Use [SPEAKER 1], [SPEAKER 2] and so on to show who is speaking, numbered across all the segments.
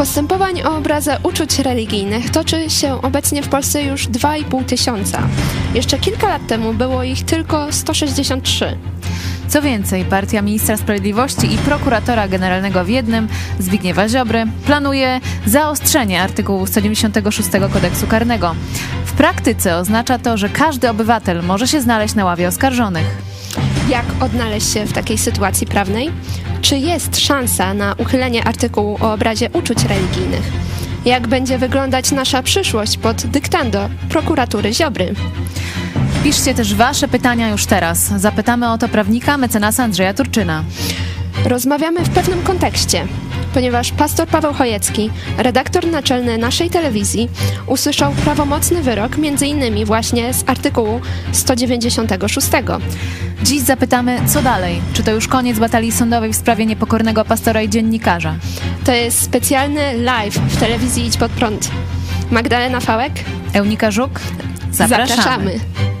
[SPEAKER 1] Postępowań o obrazę uczuć religijnych toczy się obecnie w Polsce już 2,5 tysiąca. Jeszcze kilka lat temu było ich tylko 163.
[SPEAKER 2] Co więcej, partia ministra sprawiedliwości i prokuratora generalnego w jednym, Zbigniewa Ziobry, planuje zaostrzenie artykułu 196 kodeksu karnego. W praktyce oznacza to, że każdy obywatel może się znaleźć na ławie oskarżonych.
[SPEAKER 1] Jak odnaleźć się w takiej sytuacji prawnej? Czy jest szansa na uchylenie artykułu o obrazie uczuć religijnych? Jak będzie wyglądać nasza przyszłość pod dyktando prokuratury Ziobry?
[SPEAKER 2] Piszcie też Wasze pytania już teraz. Zapytamy o to prawnika mecenasa Andrzeja Turczyna.
[SPEAKER 1] Rozmawiamy w pewnym kontekście, ponieważ pastor Paweł Chojecki, redaktor naczelny naszej telewizji, usłyszał prawomocny wyrok m.in. właśnie z artykułu 196.
[SPEAKER 2] Dziś zapytamy, co dalej? Czy to już koniec batalii sądowej w sprawie niepokornego pastora i dziennikarza?
[SPEAKER 1] To jest specjalny live w telewizji Idź Pod Prąd. Magdalena Fałek?
[SPEAKER 2] Eunika Żuk? Zapraszamy.
[SPEAKER 1] Zapraszamy.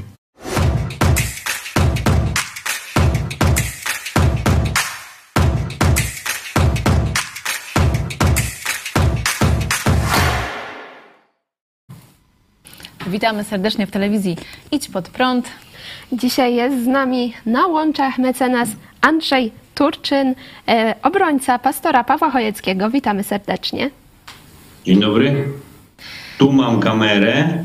[SPEAKER 2] Witamy serdecznie w telewizji Idź Pod Prąd.
[SPEAKER 1] Dzisiaj jest z nami na łączach mecenas Andrzej Turczyn, e, obrońca pastora Pawła Chojeckiego. Witamy serdecznie.
[SPEAKER 3] Dzień dobry. Tu mam kamerę,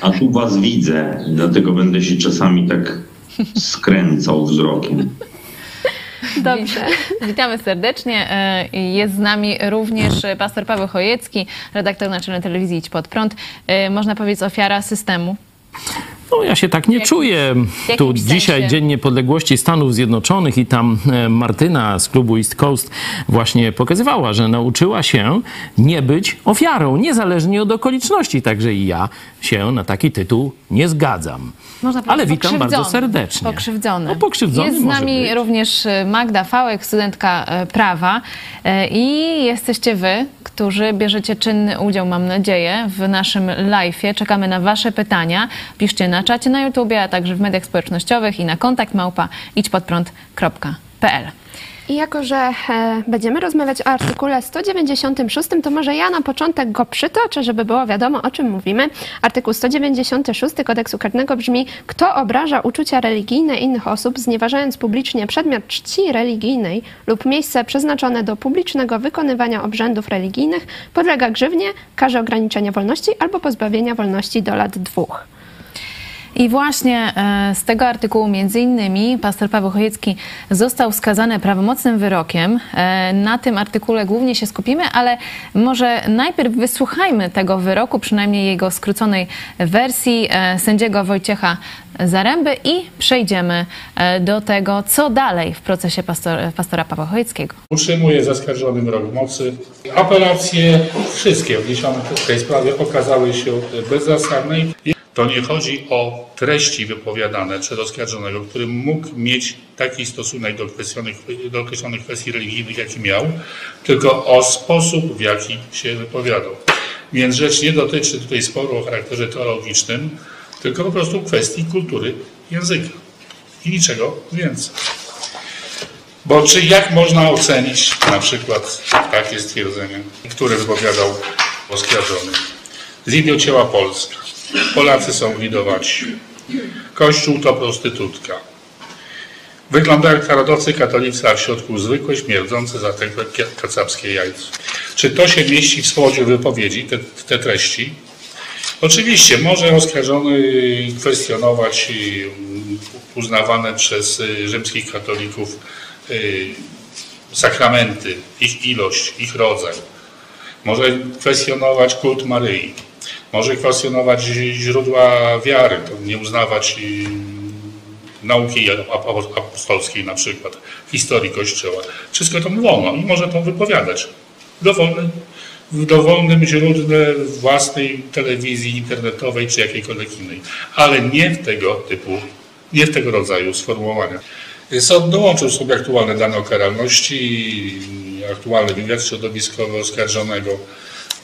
[SPEAKER 3] a tu was widzę. Dlatego będę się czasami tak skręcał wzrokiem.
[SPEAKER 1] Dobrze.
[SPEAKER 2] Witamy serdecznie. E, Jest z nami również pastor Paweł Chojecki, redaktor naczelny telewizji Idź Pod Prąd. E, Można powiedzieć ofiara systemu.
[SPEAKER 4] No ja się tak nie czuję. Tu dzisiaj
[SPEAKER 2] sensie?
[SPEAKER 4] Dzień Niepodległości Stanów Zjednoczonych i tam e, Martyna z klubu East Coast właśnie pokazywała, że nauczyła się nie być ofiarą, niezależnie od okoliczności. Także i ja się na taki tytuł nie zgadzam.
[SPEAKER 2] Można
[SPEAKER 4] Ale witam bardzo serdecznie.
[SPEAKER 2] Pokrzywdzony.
[SPEAKER 4] No, pokrzywdzony
[SPEAKER 2] Jest z nami
[SPEAKER 4] być.
[SPEAKER 2] również e, Magda Fałek, studentka e, prawa i jesteście wy, którzy bierzecie czynny udział, mam nadzieję, w naszym live'ie. Czekamy na wasze pytania. Piszcie na czacie na YouTubie, a także w mediach społecznościowych i na kontakt małpa idźpodprąd.pl.
[SPEAKER 1] I jako, że e, będziemy rozmawiać o artykule 196, to może ja na początek go przytoczę, żeby było wiadomo, o czym mówimy. Artykuł 196 kodeksu karnego brzmi: Kto obraża uczucia religijne innych osób, znieważając publicznie przedmiot czci religijnej lub miejsce przeznaczone do publicznego wykonywania obrzędów religijnych, podlega grzywnie, karze ograniczenia wolności albo pozbawienia wolności do lat dwóch.
[SPEAKER 2] I właśnie e, z tego artykułu między innymi pastor Paweł Chojecki został skazany prawomocnym wyrokiem. E, Na tym artykule głównie się skupimy, ale może najpierw wysłuchajmy tego wyroku, przynajmniej jego skróconej wersji e, sędziego Wojciecha Zaręby i przejdziemy do tego, co dalej w procesie pastor, pastora Pawła Chojeckiego.
[SPEAKER 5] Utrzymuje zaskarżony wyrok mocy. Apelacje wszystkie wniesione w tej sprawie okazały się bezzasadne. To nie chodzi o treści wypowiadane przez oskarżonego, który mógł mieć taki stosunek do do określonych kwestii religijnych, jaki miał, tylko o sposób, w jaki się wypowiadał. Więc rzecz nie dotyczy tutaj sporu o charakterze teologicznym, tylko po prostu kwestii kultury języka. I niczego więcej. Bo czy jak można ocenić na przykład takie stwierdzenie, które wypowiadał oskarżony? Zidocięła Polska. Polacy są widowaci. Kościół to prostytutka. Wygląda jak narodowcy katolicy, a w środku zwykłe, śmierdzące, zatekłe kacapskie jajce. Czy to się mieści w swobodzie wypowiedzi, te, te treści? Oczywiście, może oskarżony kwestionować y, uznawane przez y, rzymskich katolików y, sakramenty, ich ilość, ich rodzaj. Może kwestionować kult Maryi. Może kwestionować źródła wiary, nie uznawać nauki apo- apostolskiej na przykład, historii Kościoła. Wszystko to wolno i może to wypowiadać. Dowolny, w dowolnym źródle własnej telewizji internetowej czy jakiejkolwiek innej. Ale nie w tego typu, nie w tego rodzaju sformułowania. Sąd dołączył sobie aktualne dane o karalności, aktualny wywiad środowiskowy oskarżonego.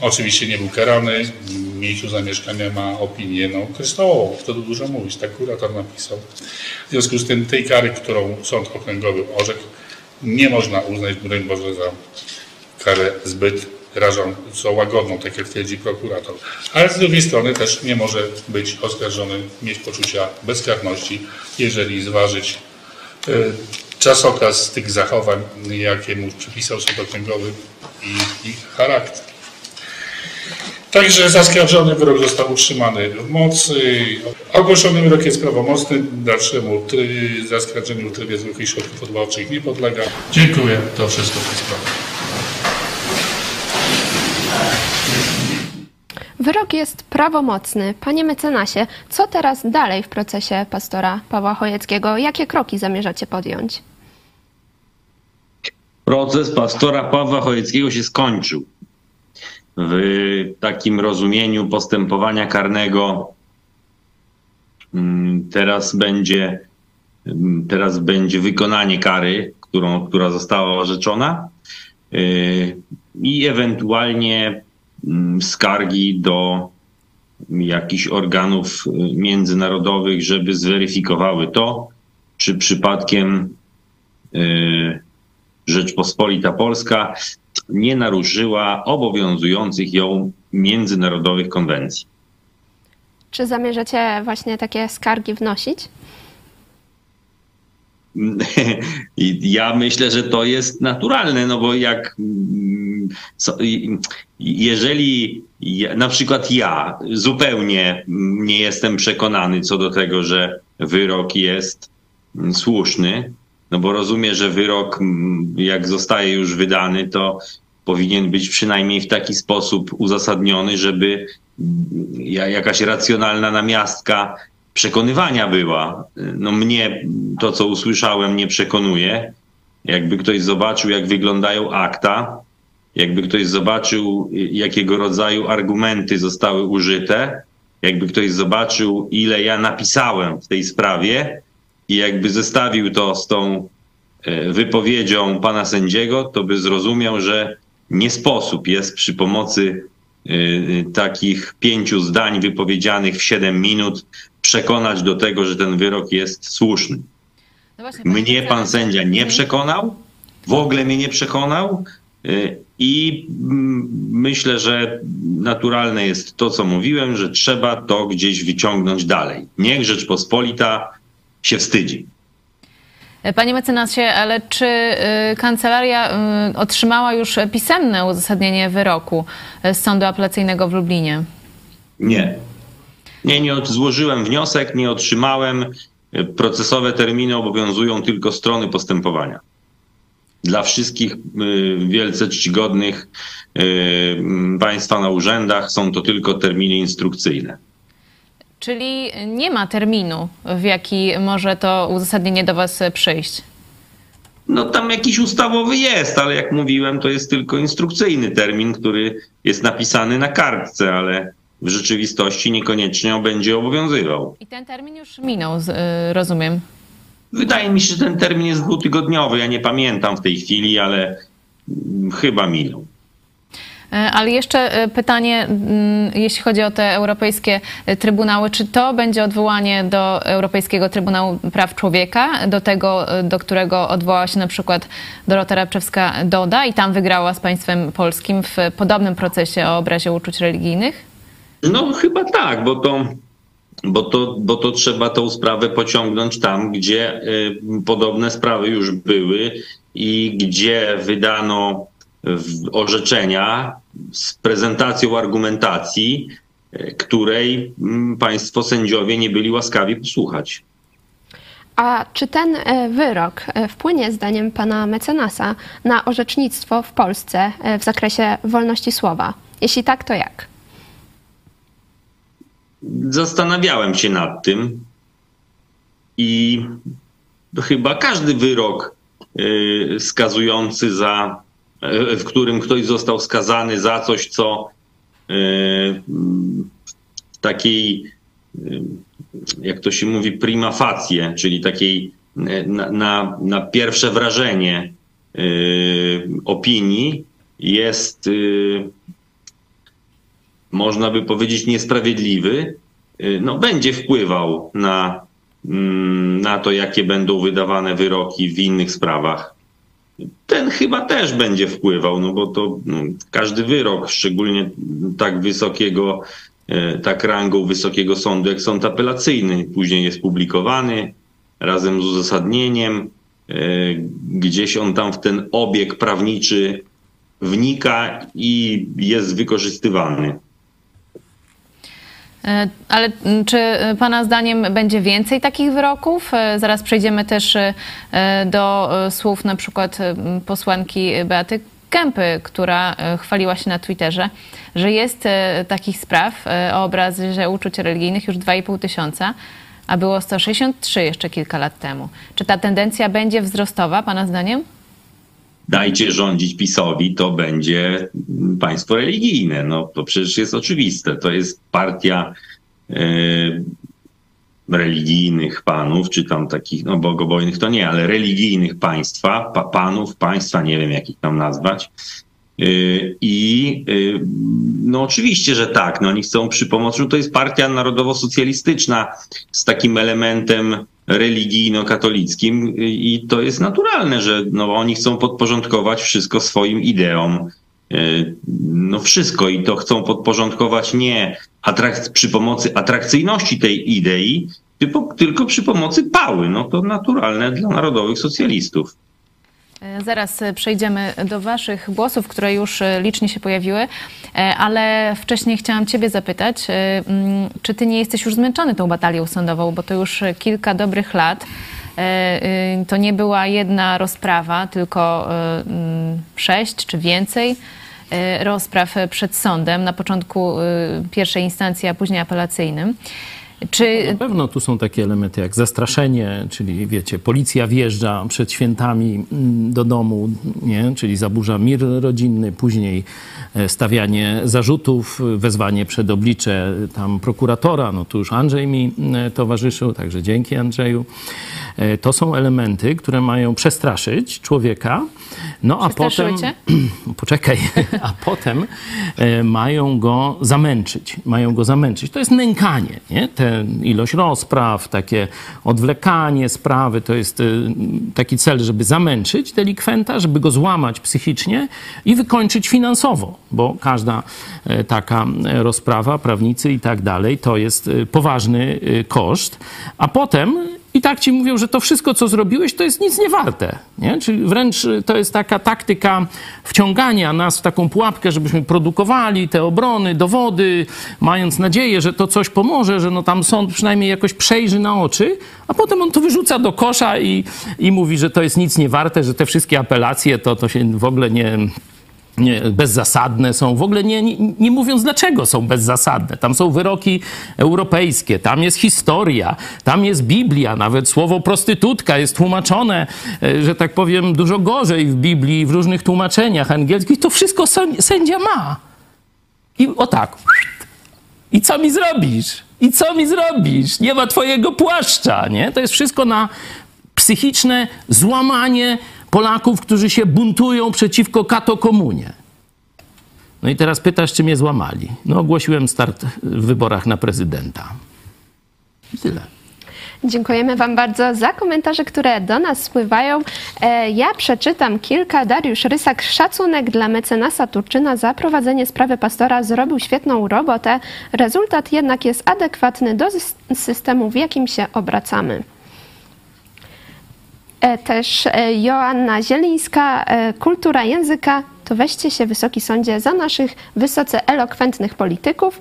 [SPEAKER 5] Oczywiście nie był karany, w miejscu zamieszkania ma opinię no, kryształową, to dużo mówić, tak kurator napisał. W związku z tym tej kary, którą sąd okręgowy orzekł, nie można uznać, broń Boże, za karę zbyt rażąco łagodną, tak jak twierdzi prokurator. Ale z drugiej strony też nie może być oskarżony, mieć poczucia bezkarności, jeżeli zważyć y, czasokaz tych zachowań, jakie mu przypisał sąd okręgowy i ich charakter. Także zaskarżony wyrok został utrzymany w mocy. Ogłoszony wyrok jest prawomocny. Dalszemu try- zaskarżeniu w trybie zwykłych środków odwoławczych nie podlega. Dziękuję. To wszystko w tej sprawie.
[SPEAKER 1] Wyrok jest prawomocny. Panie mecenasie, co teraz dalej w procesie pastora Pawła Chojeckiego? Jakie kroki zamierzacie podjąć?
[SPEAKER 3] Proces pastora Pawła Chojeckiego się skończył. W takim rozumieniu postępowania karnego mm, teraz będzie, mm, teraz będzie wykonanie kary, którą, która została orzeczona yy, i ewentualnie mm, skargi do jakichś organów y, międzynarodowych, żeby zweryfikowały to, czy przypadkiem yy, Rzeczpospolita Polska nie naruszyła obowiązujących ją międzynarodowych konwencji.
[SPEAKER 1] Czy zamierzacie właśnie takie skargi wnosić?
[SPEAKER 3] Ja myślę, że to jest naturalne, no bo jak mm, i- jeżeli ja, na przykład ja zupełnie nie jestem przekonany co do tego, że wyrok jest mm, słuszny, no bo rozumiem, że wyrok mm, jak zostaje już wydany, to powinien być przynajmniej w taki sposób uzasadniony, żeby mm, ja- jakaś racjonalna namiastka przekonywania była. No mnie to, co usłyszałem, nie przekonuje. Jakby ktoś zobaczył, jak wyglądają akta, jakby ktoś zobaczył, jakiego rodzaju argumenty zostały użyte, jakby ktoś zobaczył, ile ja napisałem w tej sprawie i jakby zestawił to z tą e, wypowiedzią pana sędziego, to by zrozumiał, że nie sposób jest przy pomocy y, takich pięciu zdań wypowiedzianych w 7 minut przekonać do tego, że ten wyrok jest słuszny.
[SPEAKER 2] No właśnie,
[SPEAKER 3] Mnie pan sędzia nie
[SPEAKER 2] Mhm.
[SPEAKER 3] przekonał, w ogóle mnie nie przekonał y, i myślę, że naturalne jest to, co mówiłem, że trzeba to gdzieś wyciągnąć dalej. Niech Rzeczpospolita się wstydzi.
[SPEAKER 2] Panie mecenasie, ale czy y, kancelaria y, otrzymała już pisemne uzasadnienie wyroku y, z Sądu Apelacyjnego w Lublinie?
[SPEAKER 3] Nie. Nie, nie złożyłem wniosek, nie otrzymałem. Procesowe terminy obowiązują tylko strony postępowania. Dla wszystkich wielce czcigodnych państwa na urzędach są to tylko terminy instrukcyjne.
[SPEAKER 2] Czyli nie ma terminu, w jaki może to uzasadnienie do Was przyjść.
[SPEAKER 3] No tam jakiś ustawowy jest, ale jak mówiłem, to jest tylko instrukcyjny termin, który jest napisany na kartce, ale w rzeczywistości niekoniecznie będzie obowiązywał.
[SPEAKER 2] I ten termin już minął, y, rozumiem.
[SPEAKER 3] Wydaje mi się, że ten termin jest dwutygodniowy. Ja nie pamiętam w tej chwili, ale mm, chyba minął.
[SPEAKER 2] E, Ale jeszcze e, pytanie, mm, jeśli chodzi o te europejskie e, trybunały, czy to będzie odwołanie do Europejskiego Trybunału Praw Człowieka, do tego, do którego odwołała się na przykład Dorota Rabczewska-Doda i tam wygrała z państwem polskim w podobnym procesie o obrazie uczuć religijnych?
[SPEAKER 3] No chyba tak, bo to, bo to, bo to trzeba tą sprawę pociągnąć tam, gdzie y, podobne sprawy już były i gdzie wydano orzeczenia z prezentacją argumentacji, y, której mm, państwo sędziowie nie byli łaskawi posłuchać.
[SPEAKER 1] A czy ten e, wyrok e, wpłynie, zdaniem pana mecenasa, na orzecznictwo w Polsce e, w zakresie wolności słowa? Jeśli tak, to jak?
[SPEAKER 3] Zastanawiałem się nad tym i chyba każdy wyrok skazujący za, w którym ktoś został skazany za coś, co mm, w takiej, y, jak to się mówi, prima facie, czyli takiej na, na, na pierwsze wrażenie opinii jest można by powiedzieć, niesprawiedliwy, no, będzie wpływał na, mm, na to, jakie będą wydawane wyroki w innych sprawach. Ten chyba też będzie wpływał, no bo to no, każdy wyrok, szczególnie tak wysokiego, e, tak rangą wysokiego sądu jak sąd apelacyjny, później jest publikowany razem z uzasadnieniem. e, Gdzieś on tam w ten obieg prawniczy wnika i jest wykorzystywany.
[SPEAKER 2] E, Ale m, czy e, Pana zdaniem będzie więcej takich wyroków? E, Zaraz przejdziemy też do słów na przykład posłanki Beaty Kępy, która chwaliła się na Twitterze, że jest takich spraw o obrazie uczuć religijnych już 2,5 tysiąca, a było 163 jeszcze kilka lat temu. Czy ta tendencja będzie wzrostowa Pana zdaniem?
[SPEAKER 3] Dajcie rządzić PiSowi, to będzie państwo religijne. No to przecież jest oczywiste. To jest partia e, religijnych panów, czy tam takich, no bogobojnych to nie, ale religijnych państwa, pa, panów, państwa, nie wiem jak ich tam nazwać. E, I e, no oczywiście, że tak, no oni chcą przy pomocy, no to jest partia narodowo-socjalistyczna z takim elementem religijno-katolickim i to jest naturalne, że no, oni chcą podporządkować wszystko swoim ideom. Yy, No wszystko i to chcą podporządkować nie atrak- przy pomocy atrakcyjności tej idei, tylko, tylko przy pomocy pały. No to naturalne dla narodowych socjalistów.
[SPEAKER 2] E, Zaraz e, przejdziemy do Waszych głosów, które już e, licznie się pojawiły, ale wcześniej chciałam Ciebie zapytać, mm, czy Ty nie jesteś już zmęczony tą batalią sądową, bo to już kilka dobrych lat. To nie była jedna rozprawa, tylko mm, sześć czy więcej rozpraw przed sądem, na początku pierwszej instancji, a później apelacyjnym. Czy
[SPEAKER 4] Na pewno tu są takie elementy jak zastraszenie, czyli wiecie, policja wjeżdża przed świętami mm, do domu, nie? czyli zaburza mir rodzinny, później e, stawianie zarzutów, wezwanie przed oblicze tam prokuratora, no tu już Andrzej mi e, towarzyszył, także dzięki Andrzeju. E, To są elementy, które mają przestraszyć człowieka, no a potem... Poczekaj, a potem e, mają go zamęczyć. Mają go zamęczyć. To jest nękanie, nie? Te ilość rozpraw, takie odwlekanie sprawy, to jest e, taki cel, żeby zamęczyć delikwenta, żeby go złamać psychicznie i wykończyć finansowo, bo każda taka rozprawa, prawnicy i tak dalej, to jest poważny koszt, a potem i tak ci mówią, że to wszystko, co zrobiłeś, to jest nic nie warte. Nie? Czyli wręcz y, to jest taka taktyka wciągania nas w taką pułapkę, żebyśmy produkowali te obrony, dowody, mając nadzieję, że to coś pomoże, że no tam sąd przynajmniej jakoś przejrzy na oczy, a potem on to wyrzuca do kosza i, i mówi, że to jest nic nie warte, że te wszystkie apelacje to, to się w ogóle nie nie, bezzasadne są, w ogóle nie, nie, nie mówiąc dlaczego są bezzasadne. Tam są wyroki europejskie, tam jest historia, tam jest Biblia, nawet słowo prostytutka jest tłumaczone, e, że tak powiem, dużo gorzej w Biblii, w różnych tłumaczeniach angielskich. To wszystko sęd- sędzia ma. I o tak. I co mi zrobisz? I co mi zrobisz? Nie ma twojego płaszcza, nie? To jest wszystko na psychiczne złamanie Polaków, którzy się buntują przeciwko katokomunie. No i teraz pytasz, czy mnie złamali. No ogłosiłem start w wyborach na prezydenta. Tyle.
[SPEAKER 1] Dziękujemy Wam bardzo za komentarze, które do nas spływają. E, Ja przeczytam kilka. Dariusz Rysak, szacunek dla mecenasa Turczyna za prowadzenie sprawy pastora zrobił świetną robotę. Rezultat jednak jest adekwatny do sys- systemu, w jakim się obracamy. E, Też e, Joanna Zielińska, e, kultura języka, to weźcie się Wysoki Sądzie za naszych wysoce elokwentnych polityków.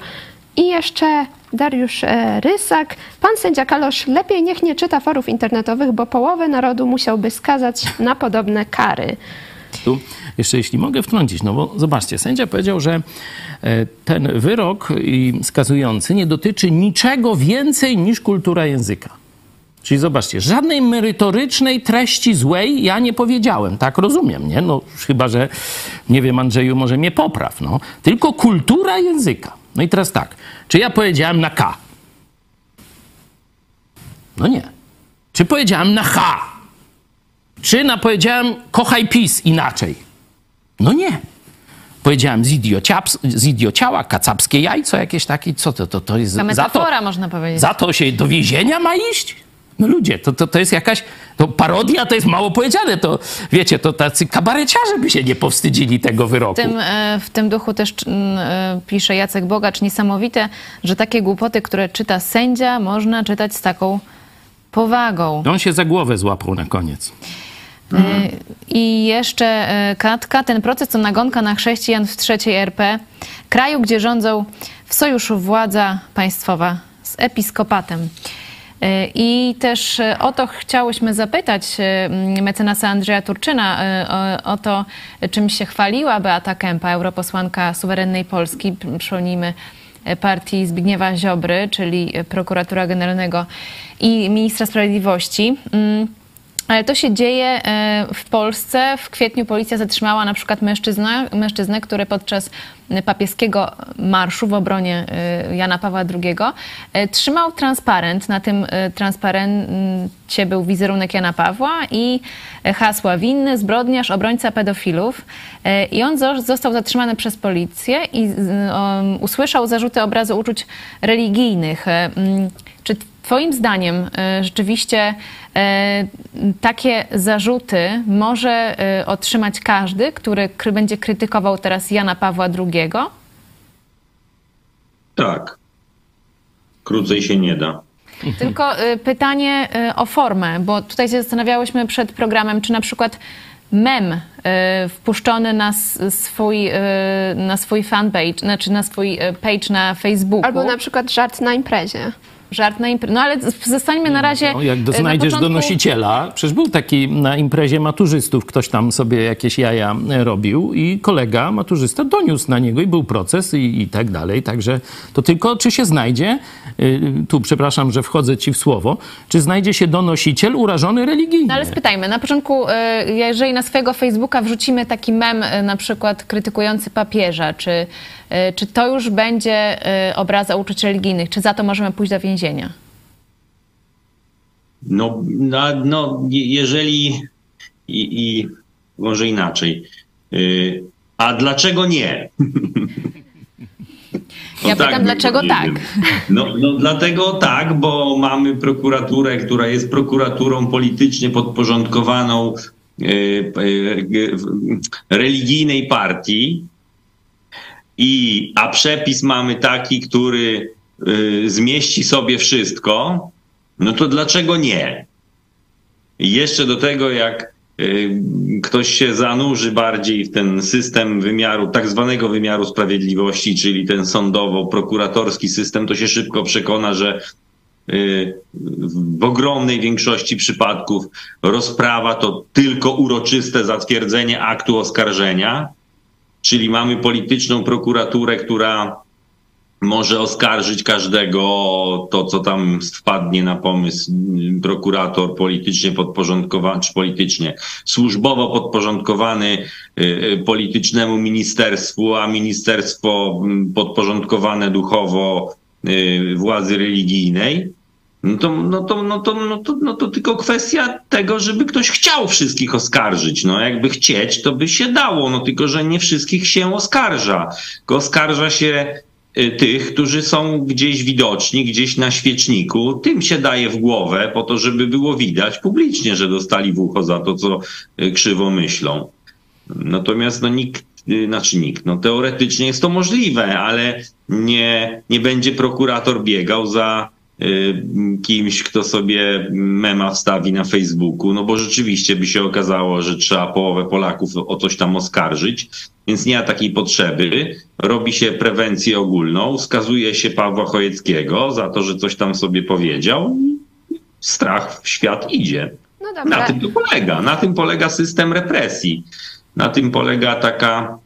[SPEAKER 1] I jeszcze Dariusz Rysak, pan sędzia Kalosz lepiej niech nie czyta forów internetowych, bo połowę narodu musiałby skazać na podobne kary.
[SPEAKER 4] Tu jeszcze jeśli mogę wtrącić, no bo zobaczcie, sędzia powiedział, że ten wyrok skazujący nie dotyczy niczego więcej niż kultura języka. Czyli zobaczcie, żadnej merytorycznej treści złej ja nie powiedziałem, tak rozumiem, nie? No chyba, że, nie wiem, Andrzeju, może mnie popraw, no. Tylko kultura języka. No i teraz tak, czy ja powiedziałem na K? No nie. Czy powiedziałem na H? Czy na powiedziałem kochaj PiS inaczej? No nie. Powiedziałem z, idiociaps, z idiociała, kacapskie jajco jakieś takie, co to, to, to jest...
[SPEAKER 2] Ta
[SPEAKER 4] za to-
[SPEAKER 2] metafora, można powiedzieć.
[SPEAKER 4] za to się do więzienia ma iść? No ludzie, to, to, to jest jakaś To parodia to jest mało powiedziane. To wiecie, to tacy kabareciarze by się nie powstydzili tego wyroku.
[SPEAKER 2] W tym, e, w tym duchu też e, pisze Jacek Bogacz, niesamowite, że takie głupoty, które czyta sędzia, można czytać z taką powagą.
[SPEAKER 4] On się za głowę złapał na koniec.
[SPEAKER 2] Y, I jeszcze Katka, ten proces to nagonka na chrześcijan w trzeciej RP, kraju, gdzie rządzą w sojuszu władza państwowa z episkopatem. I też e, o to chciałyśmy zapytać e, mecenasa Andrzeja Turczyna, e, o, to, czym się chwaliła Beata Kępa, europosłanka suwerennej Polski, przypomnijmy, partii Zbigniewa Ziobry, czyli prokuratora generalnego i ministra sprawiedliwości. Ale to się dzieje e, w Polsce. W kwietniu policja zatrzymała na przykład mężczyznę, mężczyznę który podczas papieskiego marszu w obronie e, Jana Pawła II e, trzymał transparent. Na tym transparencie był wizerunek Jana Pawła i hasła winny, zbrodniarz, obrońca pedofilów. I on zo- został zatrzymany przez policję i usłyszał zarzuty obrazu uczuć religijnych. Czy Twoim zdaniem e, rzeczywiście e, takie zarzuty może e, otrzymać każdy, który będzie krytykował teraz Jana Pawła II?
[SPEAKER 3] Tak. Krócej się nie da.
[SPEAKER 2] Tylko pytanie o formę, bo tutaj się zastanawiałyśmy przed programem, czy na przykład mem wpuszczony na swój, na swój fanpage, znaczy na swój page na Facebooku.
[SPEAKER 1] Albo na przykład żart na imprezie.
[SPEAKER 2] Żart na imprezie. No ale zostańmy na razie.
[SPEAKER 4] No, jak do,
[SPEAKER 2] e, na
[SPEAKER 4] znajdziesz
[SPEAKER 2] początku-
[SPEAKER 4] donosiciela, przecież był taki na imprezie maturzystów, ktoś tam sobie jakieś jaja e, robił i kolega maturzysta doniósł na niego i był proces i, i tak dalej. Także to tylko, czy się znajdzie, y, tu przepraszam, że wchodzę ci w słowo, czy znajdzie się donosiciel urażony religijnie?
[SPEAKER 2] No ale spytajmy, na początku, e, jeżeli na swojego Facebooka wrzucimy taki mem, e, na przykład krytykujący papieża, czy, e, czy to już będzie e, obraza uczuć religijnych, czy za to możemy pójść do więzienia?
[SPEAKER 3] No, no, no je- jeżeli i, i może inaczej. Y, a dlaczego nie?
[SPEAKER 2] Ja pytam,
[SPEAKER 3] bym
[SPEAKER 2] dlaczego tak?
[SPEAKER 3] No, no dlatego tak, bo mamy prokuraturę, która jest prokuraturą politycznie podporządkowaną religijnej partii, i, a przepis mamy taki, który y, zmieści sobie wszystko, no to dlaczego nie? I jeszcze do tego, jak y, ktoś się zanurzy bardziej w ten system wymiaru, tak zwanego wymiaru sprawiedliwości, czyli ten sądowo-prokuratorski system, to się szybko przekona, że y, w ogromnej większości przypadków rozprawa to tylko uroczyste zatwierdzenie aktu oskarżenia, czyli mamy polityczną prokuraturę, która może oskarżyć każdego to, co tam wpadnie na pomysł mm, prokurator politycznie podporządkowany, czy politycznie, służbowo podporządkowany y, y, politycznemu ministerstwu, a ministerstwo mm, podporządkowane duchowo y, władzy religijnej. No to, no, to, no, to, no, to, no to tylko kwestia tego, żeby ktoś chciał wszystkich oskarżyć. No jakby chcieć, to by się dało, no tylko, że nie wszystkich się oskarża. Tylko oskarża się y, tych, którzy są gdzieś widoczni, gdzieś na świeczniku. Tym się daje w głowę po to, żeby było widać publicznie, że dostali w ucho za to, co y, krzywo myślą. Natomiast no nikt, y, znaczy nikt, no teoretycznie jest to możliwe, ale nie, nie będzie prokurator biegał za kimś, kto sobie mema wstawi na Facebooku, no bo rzeczywiście by się okazało, że trzeba połowę Polaków o coś tam oskarżyć, więc nie ma takiej potrzeby. Robi się prewencję ogólną, skazuje się Pawła Chojeckiego za to, że coś tam sobie powiedział. Strach w świat idzie.
[SPEAKER 1] No
[SPEAKER 3] Na
[SPEAKER 1] dobra.
[SPEAKER 3] tym to polega. Na tym polega system represji. Na tym polega taka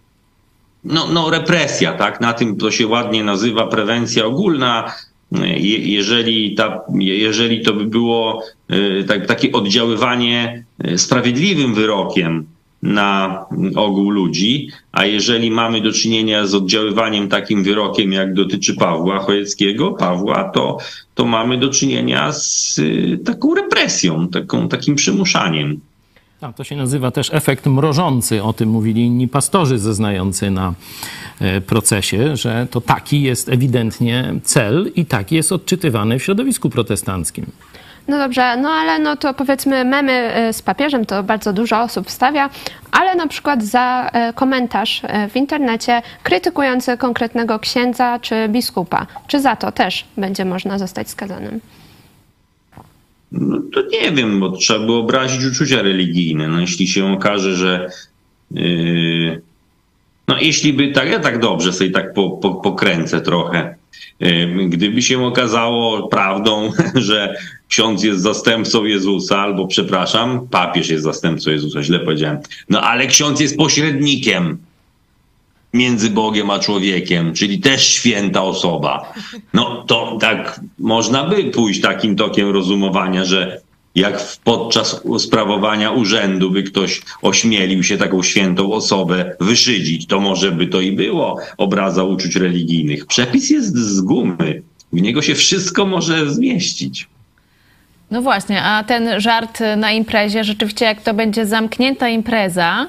[SPEAKER 3] no, no represja, tak? Na tym to się ładnie nazywa prewencja ogólna. Je, jeżeli, ta, je- jeżeli to by było y, tak, takie oddziaływanie y, sprawiedliwym wyrokiem na ogół ludzi, a jeżeli mamy do czynienia z oddziaływaniem takim wyrokiem, jak dotyczy Pawła Chojeckiego, Pawła, to, to mamy do czynienia z y, taką represją, taką, takim przymuszaniem.
[SPEAKER 4] Tak, to się nazywa też efekt mrożący. O tym mówili inni pastorzy zeznający na e, procesie, że to taki jest ewidentnie cel i taki jest odczytywany w środowisku protestanckim.
[SPEAKER 1] No dobrze, no ale no to powiedzmy memy y, z papieżem to bardzo dużo osób wstawia, ale na przykład za e, komentarz e, w internecie krytykujący konkretnego księdza czy biskupa, czy za to też będzie można zostać skazanym?
[SPEAKER 3] No to nie wiem, bo trzeba by obrazić uczucia religijne. No jeśli się okaże, że yy, no jeśli by tak, ja tak dobrze sobie tak po, po, pokręcę trochę. Yy, gdyby się okazało prawdą, że ksiądz jest zastępcą Jezusa, albo przepraszam, papież jest zastępcą Jezusa, źle powiedziałem. No ale ksiądz jest pośrednikiem między Bogiem a człowiekiem, czyli też święta osoba. No to tak można by pójść takim tokiem rozumowania, że jak podczas sprawowania urzędu by ktoś ośmielił się taką świętą osobę wyszydzić, to może by to i było obraza uczuć religijnych. Przepis jest z gumy. W niego się wszystko może zmieścić.
[SPEAKER 2] No właśnie, a ten żart na imprezie, rzeczywiście jak to będzie zamknięta impreza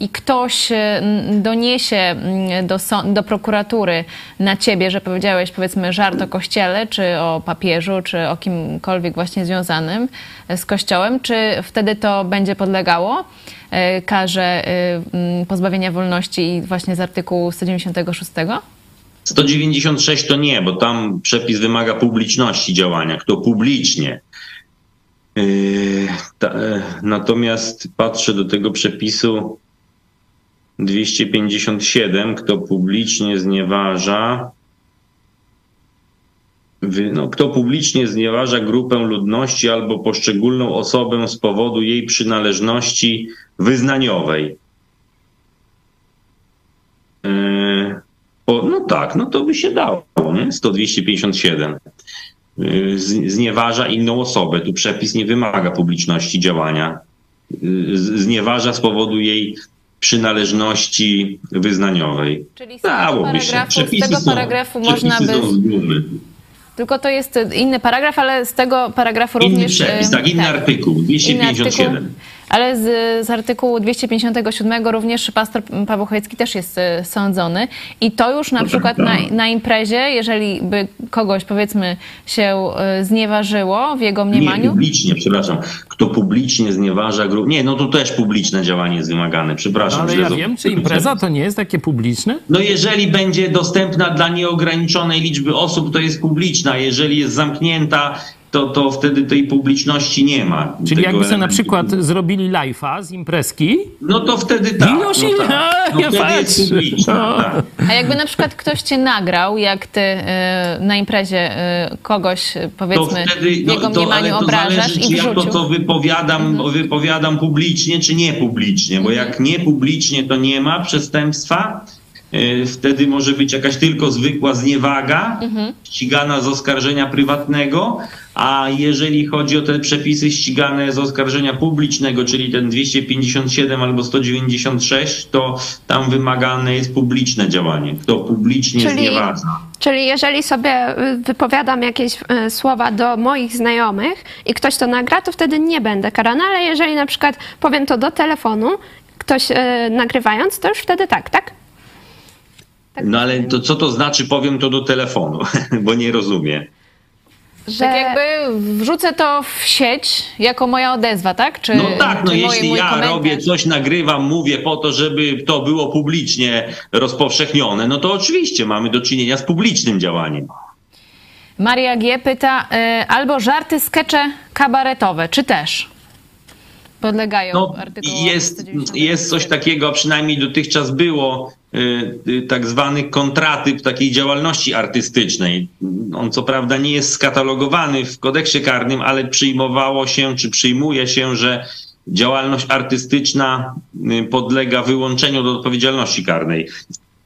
[SPEAKER 2] i ktoś e, doniesie do, do prokuratury na ciebie, że powiedziałeś powiedzmy żart o kościele, czy o papieżu, czy o kimkolwiek właśnie związanym z kościołem, czy wtedy to będzie podlegało e, karze e, mm, pozbawienia wolności właśnie z artykułu 196?
[SPEAKER 3] 196 to nie, bo tam przepis wymaga publiczności działania. Kto publicznie Yy, e, natomiast patrzę do tego przepisu 257, kto publicznie znieważa, no, kto publicznie znieważa grupę ludności albo poszczególną osobę z powodu jej przynależności wyznaniowej. Yy, no tak, no to by się dało, nie? 100, 257. Y, znieważa inną osobę. Tu przepis nie wymaga publiczności działania. Y, znieważa z powodu jej przynależności wyznaniowej.
[SPEAKER 2] Czyli z tego paragrafu, z tego paragrafu są, można by... Tylko to jest inny paragraf, ale z tego paragrafu
[SPEAKER 3] inny
[SPEAKER 2] również...
[SPEAKER 3] Przepis, tak, inny tak, artykuł, 257. Inny artykuł,
[SPEAKER 2] ale z, z artykułu 257 również pastor Paweł Chojecki też jest e, sądzony. I to już na no przykład tak, na, tak. na imprezie, jeżeli by kogoś powiedzmy się e, znieważyło w jego mniemaniu...
[SPEAKER 3] Nie, publicznie, przepraszam. Kto publicznie znieważa grupę... Nie, no to też publiczne działanie jest wymagane, przepraszam.
[SPEAKER 4] No, ale ja wiem, czy impreza to nie jest takie publiczne?
[SPEAKER 3] No jeżeli będzie dostępna dla nieograniczonej liczby osób, to jest publiczna. Jeżeli jest zamknięta to, to wtedy tej publiczności nie ma.
[SPEAKER 4] Czyli jakby sobie na przykład zrobili live'a z imprezki?
[SPEAKER 3] No to wtedy tak. No, no, tak. no wtedy jest publiczna, no. tak.
[SPEAKER 2] A jakby na przykład ktoś cię nagrał, jak ty y, na imprezie y, kogoś powiedzmy to wtedy, w jego no, mniemaniu to, obrażasz zależy, i wrzucił.
[SPEAKER 3] ja to, co wypowiadam, mhm. wypowiadam publicznie, czy nie publicznie, bo jak nie publicznie, to nie ma przestępstwa, y, wtedy może być jakaś tylko zwykła zniewaga, mhm. ścigana z oskarżenia prywatnego, a jeżeli chodzi o te przepisy ścigane z oskarżenia publicznego, czyli ten 257 albo 196, to tam wymagane jest publiczne działanie. Kto publicznie czyli, znieważa.
[SPEAKER 1] Czyli jeżeli sobie y, wypowiadam jakieś y, słowa do moich znajomych i ktoś to nagra, to wtedy nie będę karana, ale jeżeli na przykład powiem to do telefonu, ktoś y, nagrywając, to już wtedy tak, tak?
[SPEAKER 3] Tak no ale to co to znaczy powiem to do telefonu, bo nie rozumiem
[SPEAKER 2] że... Tak jakby wrzucę to w sieć jako moja odezwa, tak?
[SPEAKER 3] Czy, no tak, no jeśli mój ja komentarz? robię coś, nagrywam, mówię po to, żeby to było publicznie rozpowszechnione, no to oczywiście mamy do czynienia z publicznym działaniem.
[SPEAKER 2] Maria G. pyta, y, albo żarty, skecze kabaretowe, czy też? Podlegają no,
[SPEAKER 3] jest, jest coś takiego, przynajmniej dotychczas było, Y, y, tak zwany kontratyp takiej działalności artystycznej. On co prawda nie jest skatalogowany w kodeksie karnym, ale przyjmowało się, czy przyjmuje się, że działalność artystyczna y, podlega wyłączeniu do odpowiedzialności karnej.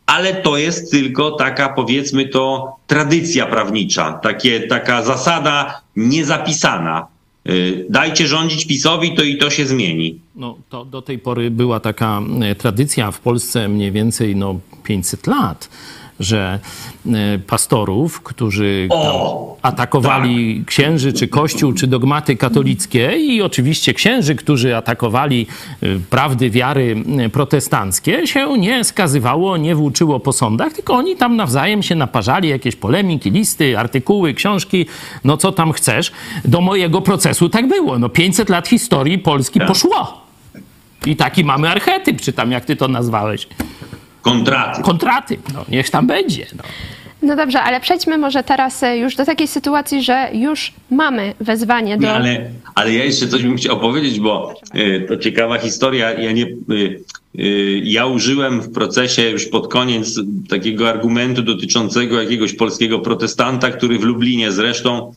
[SPEAKER 3] Ale to jest tylko taka, powiedzmy to, tradycja prawnicza, takie, taka zasada niezapisana. Y, dajcie rządzić PiSowi, to i to się zmieni.
[SPEAKER 4] No, to do tej pory była taka e, tradycja w Polsce mniej więcej no, 500 lat że e, pastorów, którzy
[SPEAKER 3] O,
[SPEAKER 4] atakowali księży, czy kościół, czy dogmaty katolickie i oczywiście księży, którzy atakowali e, prawdy wiary e, protestanckie, się nie skazywało, nie włóczyło po sądach, tylko oni tam nawzajem się naparzali, jakieś polemiki, listy, artykuły, książki, no co tam chcesz. Do mojego procesu tak było. No 500 lat historii Polski
[SPEAKER 3] Tak.
[SPEAKER 4] poszło. I taki mamy archetyp, czy tam jak ty to nazwałeś.
[SPEAKER 3] Kontraty.
[SPEAKER 4] Kontratyp, no niech tam będzie. No.
[SPEAKER 1] No dobrze, ale przejdźmy może teraz e, już do takiej sytuacji, że już mamy wezwanie do...
[SPEAKER 3] Nie, ale, ale ja jeszcze coś bym chciał powiedzieć, bo y, to ciekawa historia. Ja, nie, y, y, ja użyłem w procesie już pod koniec takiego argumentu dotyczącego jakiegoś polskiego protestanta, który w Lublinie zresztą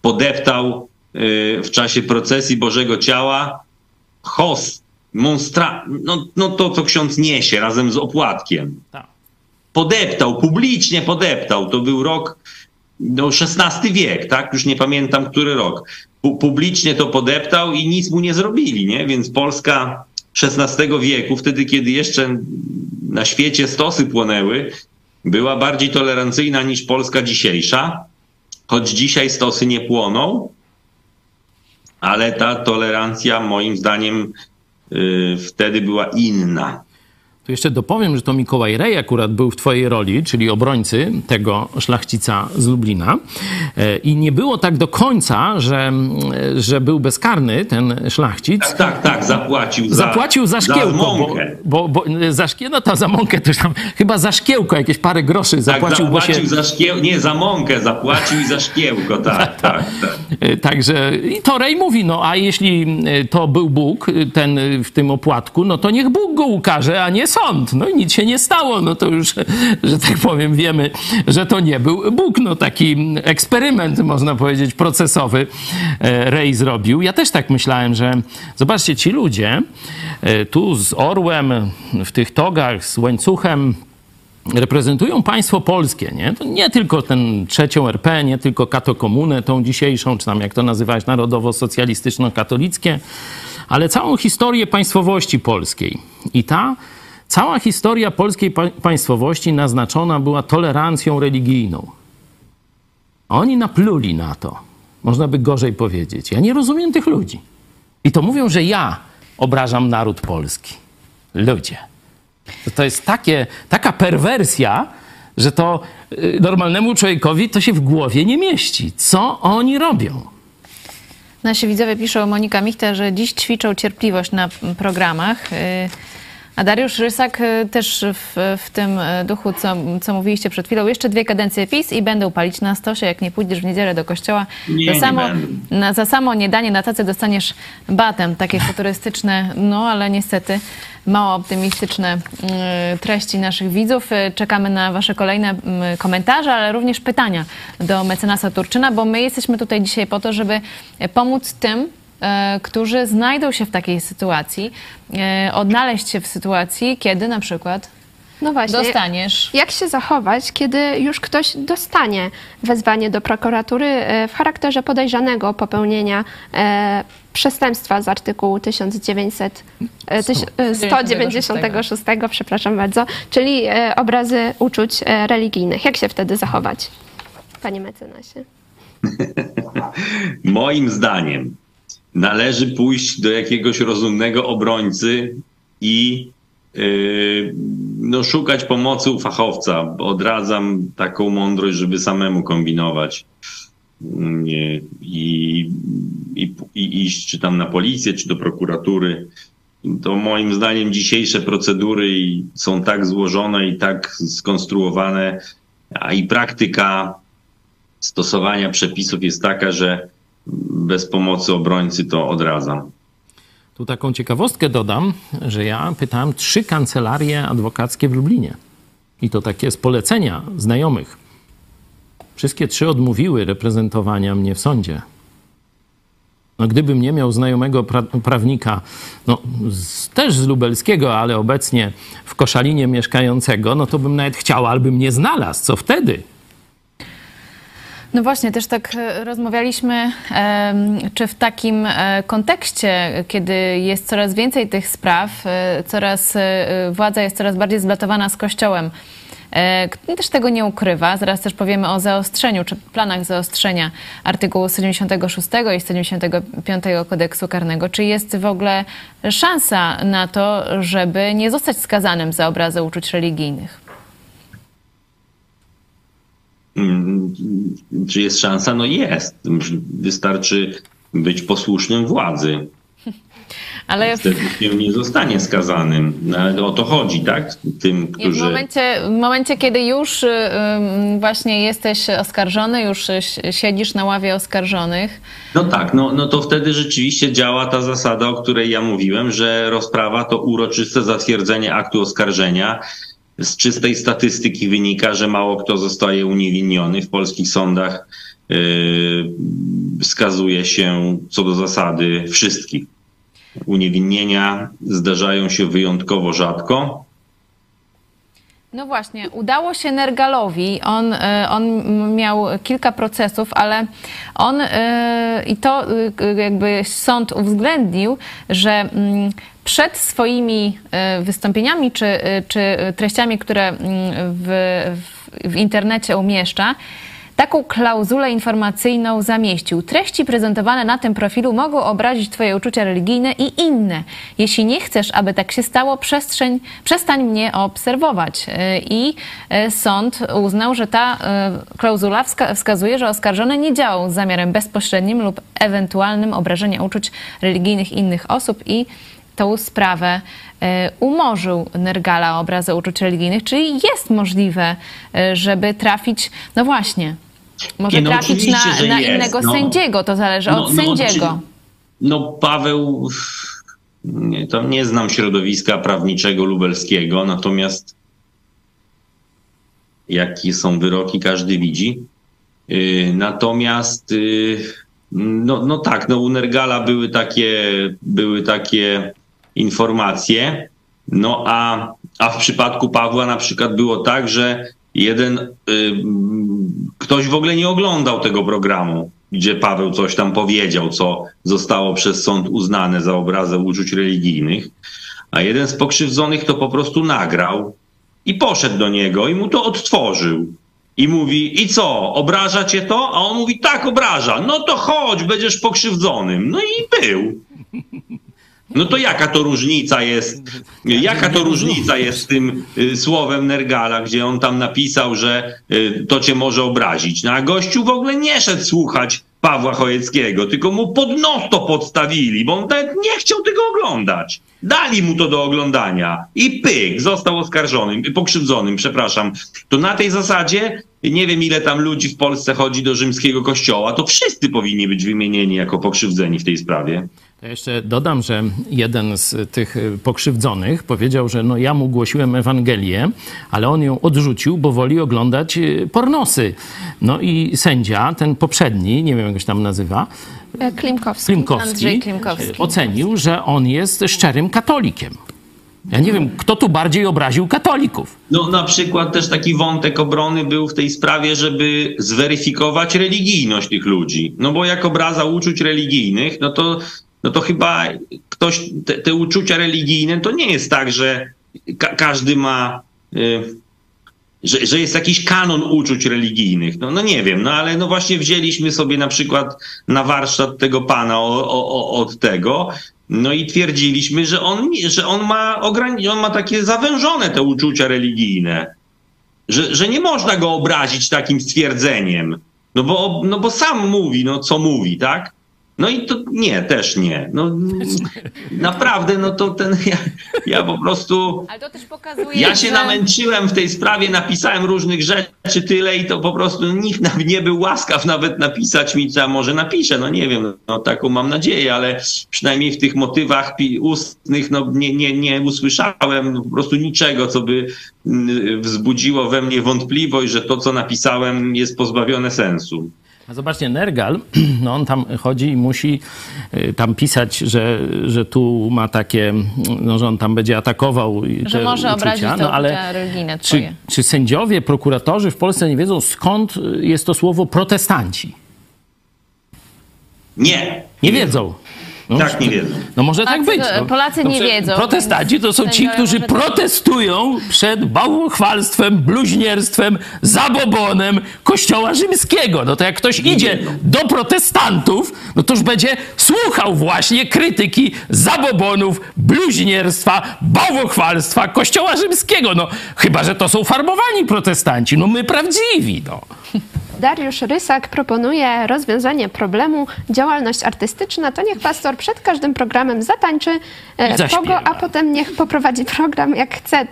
[SPEAKER 3] podeptał y, w czasie procesji Bożego Ciała host, monstra, no, no to, co ksiądz niesie razem z opłatkiem
[SPEAKER 4] Tak.
[SPEAKER 3] podeptał, publicznie podeptał. To był rok, no XVI wiek, tak? Już nie pamiętam, który rok. Pu- Publicznie to podeptał i nic mu nie zrobili, nie? Więc Polska XVI wieku, wtedy kiedy jeszcze na świecie stosy płonęły, była bardziej tolerancyjna niż Polska dzisiejsza. Choć dzisiaj stosy nie płoną, ale ta tolerancja moim zdaniem wtedy była inna.
[SPEAKER 4] Tu jeszcze dopowiem, że to Mikołaj Rej akurat był w twojej roli, czyli obrońcy tego szlachcica z Lublina. E, I nie było tak do końca, że, że był bezkarny ten szlachcic.
[SPEAKER 3] Tak, tak, tak, zapłacił za
[SPEAKER 4] Zapłacił za szkiełko, bo,
[SPEAKER 3] mąkę.
[SPEAKER 4] bo, bo za szkie, no to za mąkę też tam, chyba za szkiełko jakieś parę groszy zapłacił,
[SPEAKER 3] tak,
[SPEAKER 4] bo się...
[SPEAKER 3] zapłacił za szkieł... Nie, za mąkę zapłacił i za szkiełko, tak, tak, tak.
[SPEAKER 4] E, Także i to Rej mówi, no a jeśli e, to był Bóg, e, ten e, w tym opłatku, no to niech Bóg go ukaże, a nie sąd. No i nic się nie stało, no to już, że tak powiem, wiemy, że to nie był Bóg. No taki eksperyment, można powiedzieć, procesowy e, Rej zrobił. Ja też tak myślałem, że zobaczcie, ci ludzie e, tu z orłem, w tych togach, z łańcuchem, reprezentują państwo polskie, nie? To nie tylko ten trzecią RP, nie tylko katokomunę, tą dzisiejszą, czy tam jak to nazywałeś, narodowo-socjalistyczno-katolickie, ale całą historię państwowości polskiej. I ta cała historia polskiej pa- państwowości naznaczona była tolerancją religijną. Oni napluli na to. Można by gorzej powiedzieć. Ja nie rozumiem tych ludzi. I to mówią, że ja obrażam naród polski. Ludzie. To, to jest takie, taka perwersja, że to y, normalnemu człowiekowi to się w głowie nie mieści. Co oni robią?
[SPEAKER 2] Nasi widzowie piszą Monika Michte, że dziś ćwiczą cierpliwość na programach. Y, A Dariusz Rysak y, też w, w tym y, duchu, co, co mówiliście przed chwilą, jeszcze dwie kadencje PiS i będą palić na stosie, jak nie pójdziesz w niedzielę do kościoła.
[SPEAKER 3] Nie,
[SPEAKER 2] za, samo,
[SPEAKER 3] będę.
[SPEAKER 2] na, za samo niedanie na tacy dostaniesz batem. Takie futurystyczne, no ale niestety mało optymistyczne y, treści naszych widzów. Czekamy na wasze kolejne mm, komentarze, ale również pytania do mecenasa Turczyna, bo my jesteśmy tutaj dzisiaj po to, żeby pomóc tym, którzy znajdą się w takiej sytuacji, e, odnaleźć się w sytuacji, kiedy na przykład
[SPEAKER 1] No właśnie.
[SPEAKER 2] dostaniesz
[SPEAKER 1] Jak się zachować, kiedy już ktoś dostanie wezwanie do prokuratury e, w charakterze podejrzanego popełnienia e, przestępstwa z artykułu 1900, e, tyś- e, 196, przepraszam bardzo, czyli e, obrazy uczuć e, religijnych. Jak się wtedy zachować, panie mecenasie?
[SPEAKER 3] Moim zdaniem należy pójść do jakiegoś rozumnego obrońcy i yy, no, szukać pomocy u fachowca. Odradzam taką mądrość, żeby samemu kombinować. Nie, i, i, i iść czy tam na policję, czy do prokuratury. To moim zdaniem dzisiejsze procedury są tak złożone i tak skonstruowane, a i praktyka stosowania przepisów jest taka, że bez pomocy obrońcy to odradzam.
[SPEAKER 4] Tu taką ciekawostkę dodam, że ja pytałem trzy kancelarie adwokackie w Lublinie. I to takie z polecenia znajomych. Wszystkie trzy odmówiły reprezentowania mnie w sądzie. No, gdybym nie miał znajomego pra- prawnika, no, z, też z lubelskiego, ale obecnie w Koszalinie mieszkającego, no to bym nawet chciał, ale bym nie znalazł. Co wtedy?
[SPEAKER 2] No właśnie, też tak e, rozmawialiśmy, czy w takim e, kontekście, kiedy jest coraz więcej tych spraw, e, coraz, władza jest coraz bardziej zblatowana z Kościołem, też tego nie ukrywa. Zaraz też powiemy o zaostrzeniu, czy planach zaostrzenia artykułu 196 i 195 kodeksu karnego. Czy jest w ogóle szansa na to, żeby nie zostać skazanym za obrazy uczuć religijnych?
[SPEAKER 3] Mm, czy jest szansa? No jest. Wystarczy być posłusznym władzy. Ale wtedy się nie zostanie skazanym. No, o to chodzi, tak?
[SPEAKER 2] Tym, którzy... w, momencie, w momencie, kiedy już y, właśnie jesteś oskarżony, już siedzisz na ławie oskarżonych.
[SPEAKER 3] No tak, no, no to wtedy rzeczywiście działa ta zasada, o której ja mówiłem, że rozprawa to uroczyste zatwierdzenie aktu oskarżenia. Z czystej statystyki wynika, że mało kto zostaje uniewinniony w polskich sądach. Yy, wskazuje się co do zasady wszystkich uniewinnienia zdarzają się wyjątkowo rzadko.
[SPEAKER 2] No właśnie, udało się Nergalowi. On, e, on miał kilka procesów, ale on e, i to e, jakby sąd uwzględnił, że mm, przed swoimi wystąpieniami czy, czy treściami, które mm, w, w internecie umieszcza, Taką klauzulę informacyjną zamieścił. Treści prezentowane na tym profilu mogą obrazić Twoje uczucia religijne i inne. Jeśli nie chcesz, aby tak się stało, przestrzeń, przestań mnie obserwować. I e, sąd uznał, że ta e, klauzula wskazuje, że oskarżony nie działał z zamiarem bezpośrednim lub ewentualnym obrażenia uczuć religijnych innych osób i tą sprawę e, umorzył Nergala obrazy uczuć religijnych, czyli jest możliwe, żeby trafić, no właśnie, może no, trafić na, na innego no, sędziego, to zależy no, od no, sędziego.
[SPEAKER 3] No Paweł, nie, to nie znam środowiska prawniczego lubelskiego, natomiast jakie są wyroki, każdy widzi. Yy, natomiast yy, no, no tak, no u Nergala były takie, były takie informacje, no a, a w przypadku Pawła na przykład było tak, że jeden, y, ktoś w ogóle nie oglądał tego programu, gdzie Paweł coś tam powiedział, co zostało przez sąd uznane za obrazę uczuć religijnych, a jeden z pokrzywdzonych to po prostu nagrał i poszedł do niego i mu to odtworzył. I mówi, i co, obraża cię to? A on mówi, tak, obraża. No to chodź, będziesz pokrzywdzonym. No i był. No to jaka to różnica jest, jaka to różnica jest z tym y, słowem Nergala, gdzie on tam napisał, że y, to cię może obrazić. No a gościu w ogóle nie szedł słuchać Pawła Chojeckiego, tylko mu pod nos to podstawili, bo on nawet nie chciał tego oglądać. Dali mu to do oglądania i pyk, został oskarżonym, pokrzywdzonym, przepraszam. To na tej zasadzie, nie wiem ile tam ludzi w Polsce chodzi do rzymskiego kościoła, to wszyscy powinni być wymienieni jako pokrzywdzeni w tej sprawie.
[SPEAKER 4] Ja jeszcze dodam, że jeden z tych pokrzywdzonych powiedział, że no ja mu głosiłem Ewangelię, ale on ją odrzucił, bo woli oglądać y, pornosy. No i sędzia, ten poprzedni, nie wiem jak się tam nazywa,
[SPEAKER 1] e, Klimkowski,
[SPEAKER 4] Klimkowski, Klimkowski ocenił, że on jest szczerym katolikiem. Ja nie wiem, kto tu bardziej obraził katolików.
[SPEAKER 3] No na przykład też taki wątek obrony był w tej sprawie, żeby zweryfikować religijność tych ludzi. No bo jak obraza uczuć religijnych, no to no to chyba ktoś, te, te uczucia religijne, to nie jest tak, że ka każdy ma, y, że, że jest jakiś kanon uczuć religijnych. No, no nie wiem, no ale no właśnie wzięliśmy sobie na przykład na warsztat tego pana o, o, od tego, no i twierdziliśmy, że on, że on ma ograni- on ma takie zawężone te uczucia religijne, że, że nie można go obrazić takim stwierdzeniem. No bo, no bo sam mówi, no co mówi, tak? No i to nie, też nie. No, naprawdę, no to ten, ja, ja po prostu. Ale to też pokazuje. Ja się że... namęczyłem w tej sprawie, napisałem różnych rzeczy tyle i to po prostu nikt nie był łaskaw nawet napisać mi, co może napiszę. No nie wiem, no taką mam nadzieję, ale przynajmniej w tych motywach ustnych no, nie, nie, nie usłyszałem po prostu niczego, co by mm, wzbudziło we mnie wątpliwość, że to, co napisałem, jest pozbawione sensu.
[SPEAKER 4] A zobaczcie, Nergal, no on tam chodzi i musi y, tam pisać, że, że tu ma takie, no, że on tam będzie atakował
[SPEAKER 2] Że może uczucia. obrazić no, ale religijne
[SPEAKER 4] czy, czy sędziowie, prokuratorzy w Polsce nie wiedzą, skąd jest to słowo protestanci?
[SPEAKER 3] Nie.
[SPEAKER 4] Nie wiedzą. No,
[SPEAKER 3] tak nie wiedzą.
[SPEAKER 4] No może tak
[SPEAKER 2] A,
[SPEAKER 4] być. No.
[SPEAKER 2] Polacy
[SPEAKER 4] no,
[SPEAKER 2] nie wiedzą,
[SPEAKER 4] Protestanci to są ci, którzy
[SPEAKER 2] tak.
[SPEAKER 4] protestują przed bałwochwalstwem, bluźnierstwem, zabobonem Kościoła Rzymskiego. No to jak ktoś idzie
[SPEAKER 3] wiedzą.
[SPEAKER 4] do protestantów, no to już będzie słuchał właśnie krytyki zabobonów, bluźnierstwa, bałwochwalstwa Kościoła Rzymskiego. No chyba, że to są farbowani protestanci. No my prawdziwi, no.
[SPEAKER 1] Dariusz Rysak proponuje rozwiązanie problemu działalność artystyczna. To niech pastor przed każdym programem zatańczy e, pogo, a potem niech poprowadzi program jak chce,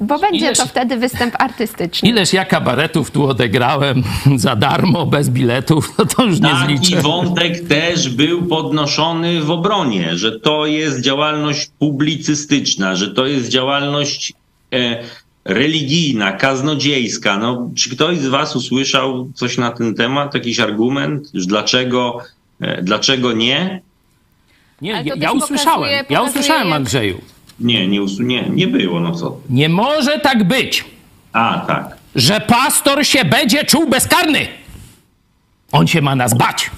[SPEAKER 1] bo będzie
[SPEAKER 4] Ileż-
[SPEAKER 1] to wtedy występ artystyczny.
[SPEAKER 4] Ileż ja kabaretów tu odegrałem za darmo, bez biletów, no to już nie
[SPEAKER 3] Taki
[SPEAKER 4] zliczę.
[SPEAKER 3] wątek też był podnoszony w obronie, że to jest działalność publicystyczna, że to jest działalność e, religijna, kaznodziejska. No, czy ktoś z was usłyszał coś na ten temat, jakiś argument, że dlaczego, e, dlaczego nie?
[SPEAKER 4] Nie, ja, ja usłyszałem,
[SPEAKER 2] pokazuje-
[SPEAKER 4] ja usłyszałem,
[SPEAKER 2] jak-
[SPEAKER 4] Andrzeju.
[SPEAKER 3] Nie, nie, usu- nie, nie było, no co?
[SPEAKER 4] Nie może tak być,
[SPEAKER 3] A, tak.
[SPEAKER 4] że pastor się będzie czuł bezkarny. On się ma nas bać.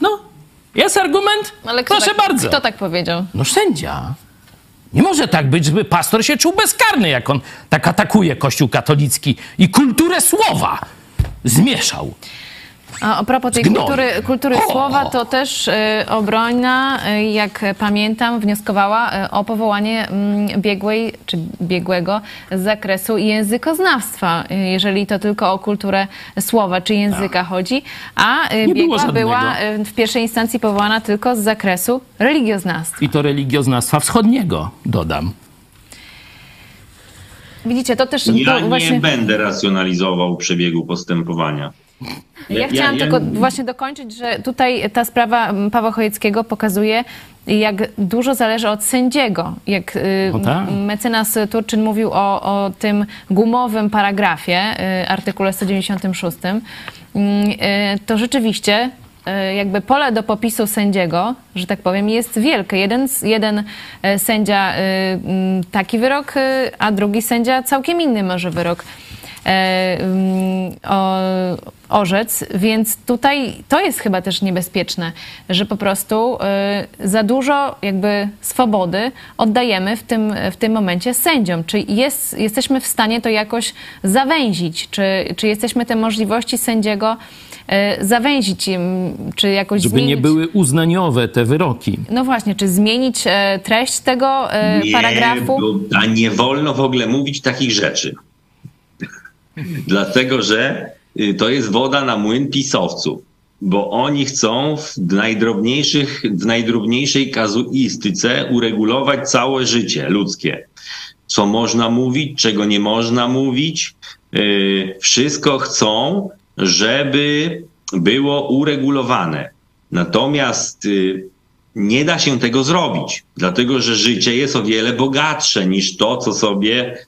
[SPEAKER 4] No, jest argument?
[SPEAKER 2] Ale kto
[SPEAKER 4] Proszę
[SPEAKER 2] tak,
[SPEAKER 4] bardzo.
[SPEAKER 2] Kto tak powiedział?
[SPEAKER 4] No sędzia. Nie może tak być, żeby pastor się czuł bezkarny, jak on tak atakuje Kościół katolicki i kulturę słowa zmieszał.
[SPEAKER 2] A o propos tej
[SPEAKER 4] Zgnoi.
[SPEAKER 2] kultury, kultury
[SPEAKER 4] O!
[SPEAKER 2] słowa, to też y, obrona, y, jak pamiętam, wnioskowała y, o powołanie mm, biegłej czy biegłego z zakresu językoznawstwa, y, jeżeli to tylko o kulturę słowa czy języka chodzi, a y,
[SPEAKER 4] Nie było
[SPEAKER 2] biegła
[SPEAKER 4] żadnego.
[SPEAKER 2] była y, w pierwszej instancji powołana tylko z zakresu religioznawstwa.
[SPEAKER 4] I to religioznawstwa wschodniego, dodam.
[SPEAKER 2] Widzicie, to też
[SPEAKER 3] Ja
[SPEAKER 2] to
[SPEAKER 3] nie
[SPEAKER 2] właśnie...
[SPEAKER 3] będę racjonalizował przebiegu postępowania.
[SPEAKER 2] Ja chciałam tylko właśnie dokończyć, że tutaj ta sprawa m, Pawła Chojeckiego pokazuje, jak dużo zależy od sędziego. Jak y,
[SPEAKER 4] tak.
[SPEAKER 2] mecenas Turczyn mówił o, o tym gumowym paragrafie, y, artykule 196, mm, y, to rzeczywiście jakby pole do popisu sędziego, że tak powiem, jest wielkie. Jeden, jeden sędzia mm, taki wyrok, a drugi sędzia całkiem inny może wyrok e, mm, o, orzec, więc tutaj to jest chyba też niebezpieczne, że po prostu e, za dużo jakby swobody oddajemy w tym, w tym momencie sędziom. Czy jest, jesteśmy w stanie to jakoś zawęzić? Czy, czy jesteśmy te możliwości sędziego e, zawęzić, im, czy jakoś
[SPEAKER 4] Żeby
[SPEAKER 2] zmienić?
[SPEAKER 4] nie były uznaniowe te wyroki.
[SPEAKER 2] No właśnie, czy zmienić e, treść tego e,
[SPEAKER 3] Nie,
[SPEAKER 2] paragrafu?
[SPEAKER 3] bo- A nie wolno w ogóle mówić takich rzeczy. Dlatego, że y, to jest woda na młyn pisowców. Bo oni chcą w najdrobniejszych, w najdrobniejszej kazuistyce uregulować całe życie ludzkie. Co można mówić, czego nie można mówić. Y, Wszystko chcą, żeby było uregulowane. Natomiast y, nie da się tego zrobić, dlatego że życie jest o wiele bogatsze niż to, co sobie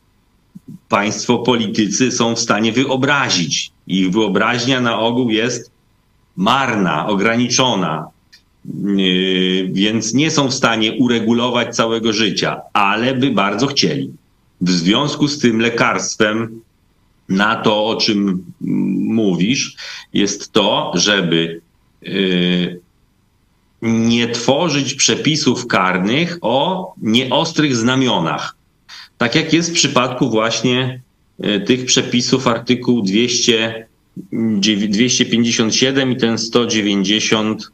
[SPEAKER 3] państwo politycy są w stanie wyobrazić. Ich wyobraźnia na ogół jest marna, ograniczona, Yy, więc nie są w stanie uregulować całego życia, ale by bardzo chcieli. W związku z tym lekarstwem na to, o czym mówisz, jest to, żeby yy, nie tworzyć przepisów karnych o nieostrych znamionach. Tak jak jest w przypadku właśnie e, tych przepisów artykuł 200, dziew- 257 i ten 190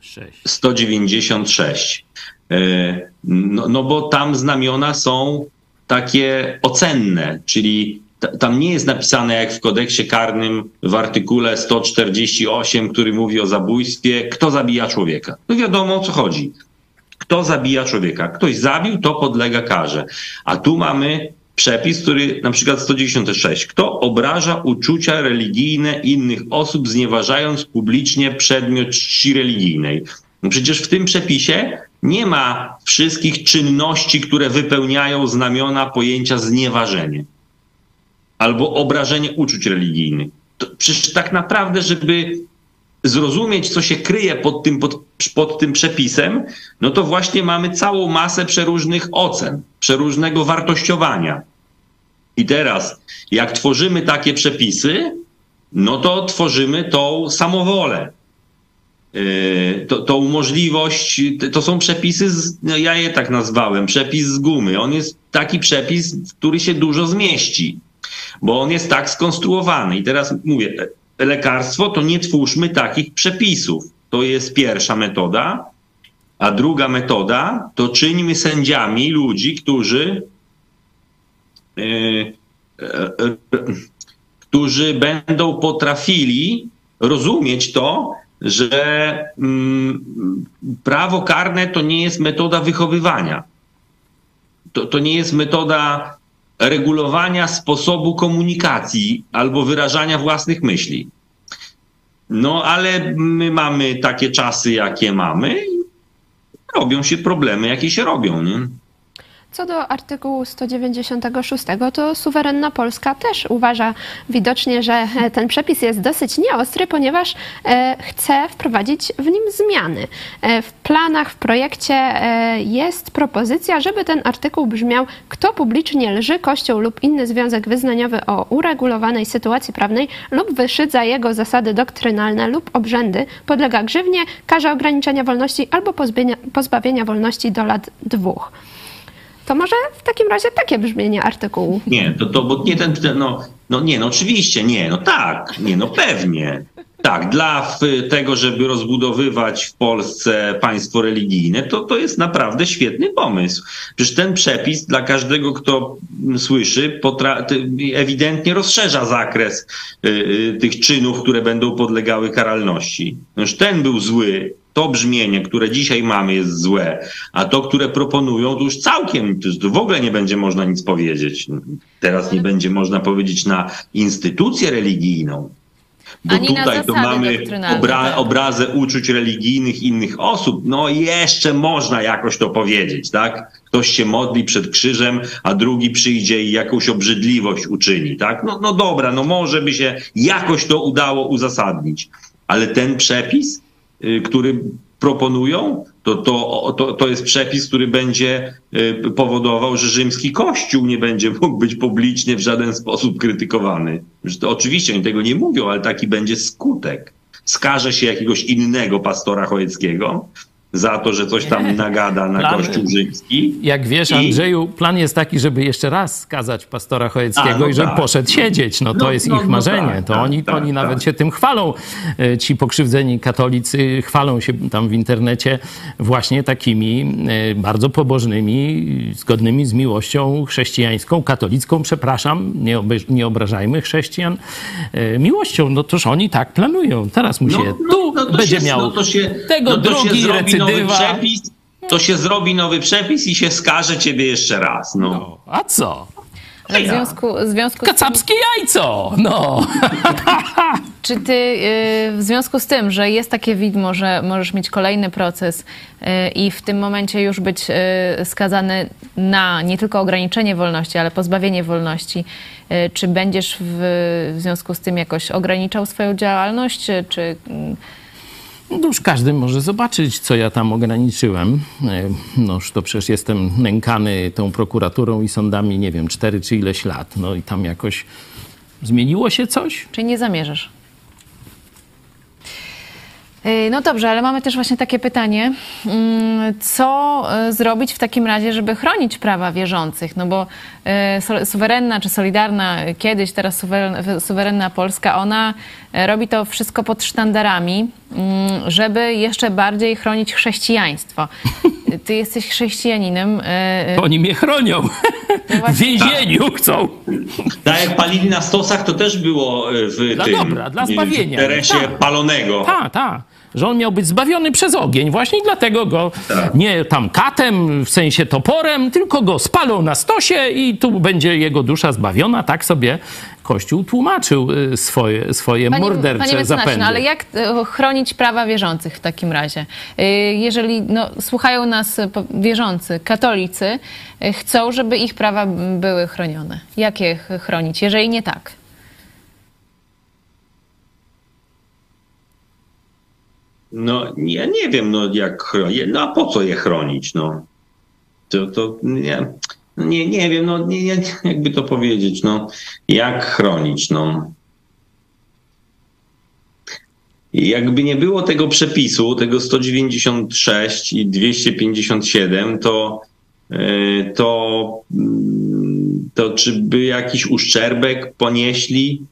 [SPEAKER 4] Sześć.
[SPEAKER 3] 196. E, No, no bo tam znamiona są takie ocenne, czyli tam nie jest napisane jak w kodeksie karnym w artykule 148, który mówi o zabójstwie, kto zabija człowieka. No wiadomo o co chodzi. Kto zabija człowieka? Ktoś zabił, to podlega karze. A tu mamy przepis, który na przykład 196. Kto obraża uczucia religijne innych osób, znieważając publicznie przedmiot czci religijnej? No przecież w tym przepisie nie ma wszystkich czynności, które wypełniają znamiona pojęcia znieważenie albo obrażenie uczuć religijnych. To przecież tak naprawdę, żeby zrozumieć, co się kryje pod tym, pod, pod tym przepisem, no to właśnie mamy całą masę przeróżnych ocen, przeróżnego wartościowania. I teraz, jak tworzymy takie przepisy, no to tworzymy tą samowolę. y, to, to możliwość, to są przepisy, z, no ja je tak nazwałem, przepis z gumy. On jest taki przepis, w który się dużo zmieści, bo on jest tak skonstruowany. I teraz mówię, lekarstwo to nie twórzmy takich przepisów. To jest pierwsza metoda. A druga metoda to czyńmy sędziami ludzi, którzy, yy, yy, którzy będą potrafili rozumieć to, że mm, prawo karne to nie jest metoda wychowywania. To, to nie jest metoda regulowania sposobu komunikacji albo wyrażania własnych myśli. No ale my mamy takie czasy, jakie mamy robią się problemy, jakie się robią. Nie?
[SPEAKER 1] Co do artykułu 196, to suwerenna Polska też uważa widocznie, że e, ten przepis jest dosyć nieostry, ponieważ e, chce wprowadzić w nim zmiany. E, w planach, w projekcie jest propozycja, żeby ten artykuł brzmiał: Kto publicznie lży Kościół lub inny związek wyznaniowy o uregulowanej sytuacji prawnej lub wyszydza jego zasady doktrynalne lub obrzędy, podlega grzywnie, karze ograniczenia wolności albo pozbawienia wolności do lat dwóch. To może w takim razie takie brzmienie artykułu.
[SPEAKER 3] Nie, to, to bo nie ten, no, no nie, no oczywiście, nie, no tak, nie, no pewnie. Tak, dla tego, żeby rozbudowywać w Polsce państwo religijne, to, to jest naprawdę świetny pomysł. Przecież ten przepis dla każdego, kto słyszy, ewidentnie rozszerza zakres y, y, tych czynów, które będą podlegały karalności. Już ten był zły, to brzmienie, które dzisiaj mamy, jest złe, a to, które proponują, to już całkiem, to w ogóle nie będzie można nic powiedzieć. Teraz nie będzie można powiedzieć na instytucję religijną. Bo
[SPEAKER 2] Ani
[SPEAKER 3] tutaj to mamy obra
[SPEAKER 2] tak.
[SPEAKER 3] obrazę uczuć religijnych innych osób. No jeszcze można jakoś to powiedzieć, tak? Ktoś się modli przed krzyżem, a drugi przyjdzie i jakąś obrzydliwość uczyni, tak? No, no dobra, no może by się jakoś to udało uzasadnić. Ale ten przepis, który proponują, to, to, to, to jest przepis, który będzie y, powodował, że rzymski kościół nie będzie mógł być publicznie w żaden sposób krytykowany. To oczywiście oni tego nie mówią, ale taki będzie skutek. Skaże się jakiegoś innego pastora Chojeckiego, za to, że coś tam nagada na plan, Kościół rzymski.
[SPEAKER 4] Jak wiesz, I... Andrzeju, plan jest taki, żeby jeszcze raz skazać pastora Chojeckiego A, no i żeby tak. poszedł siedzieć. No to no, jest no, ich no marzenie. Tak, to tak, oni, tak, oni nawet tak. się tym chwalą. E, ci pokrzywdzeni katolicy chwalą się tam w internecie właśnie takimi e, bardzo pobożnymi, zgodnymi z miłością chrześcijańską, katolicką, przepraszam, nie, nie obrażajmy chrześcijan, e, miłością. No toż oni tak planują. Teraz mu się tu będzie
[SPEAKER 3] się,
[SPEAKER 4] miał
[SPEAKER 3] się,
[SPEAKER 4] tego drugi recydywa
[SPEAKER 3] nowy przepis, to się zrobi nowy przepis i się skaże ciebie jeszcze raz. No. no
[SPEAKER 4] a co?
[SPEAKER 2] w związku, w związku
[SPEAKER 4] Kacapskie tym... jajco! No!
[SPEAKER 2] Czy ty y, w związku z tym, że jest takie widmo, że możesz mieć kolejny proces y, i w tym momencie już być y, skazany na nie tylko ograniczenie wolności, ale pozbawienie wolności, czy będziesz w, w związku z tym jakoś ograniczał swoją działalność, czy
[SPEAKER 4] no już każdy może zobaczyć, co ja tam ograniczyłem. E, noż to przecież jestem nękany tą prokuraturą i sądami, nie wiem, cztery czy ileś lat. No i tam jakoś zmieniło się coś?
[SPEAKER 2] Czy nie zamierzasz? Y, no dobrze, ale mamy też właśnie takie pytanie. Mm, co y, zrobić w takim razie, żeby chronić prawa wierzących? No bo y, suwerenna czy solidarna, kiedyś, teraz suwerenna Polska, ona robi to wszystko pod sztandarami, mm, żeby jeszcze bardziej chronić chrześcijaństwo. Ty jesteś chrześcijaninem.
[SPEAKER 4] Oni mnie chronią. No w więzieniu tak. chcą.
[SPEAKER 3] Tak jak palili na stosach, to też było w
[SPEAKER 4] dla
[SPEAKER 3] tym...
[SPEAKER 4] Dobra, dla zbawienia.
[SPEAKER 3] W teresie tak. palonego.
[SPEAKER 4] Tak, tak że on miał być zbawiony przez ogień. Właśnie dlatego go tak. nie tam katem, w sensie toporem, tylko go spalą na stosie i tu będzie jego dusza zbawiona. Tak sobie Kościół tłumaczył y, swoje, swoje panie, mordercze panie zapędy. No
[SPEAKER 2] ale jak y, chronić prawa wierzących w takim razie? Y, jeżeli no, słuchają nas wierzący, katolicy, chcą, żeby ich prawa były chronione. Jak je chronić, jeżeli nie tak?
[SPEAKER 3] No, ja nie wiem, no jak chronić, no a po co je chronić, no? To, to nie, nie, nie wiem, no nie, nie, jakby to powiedzieć, no jak chronić, no. Jakby nie było tego przepisu, tego 196 i 257, to, e, to, mm, to czy by jakiś uszczerbek ponieśli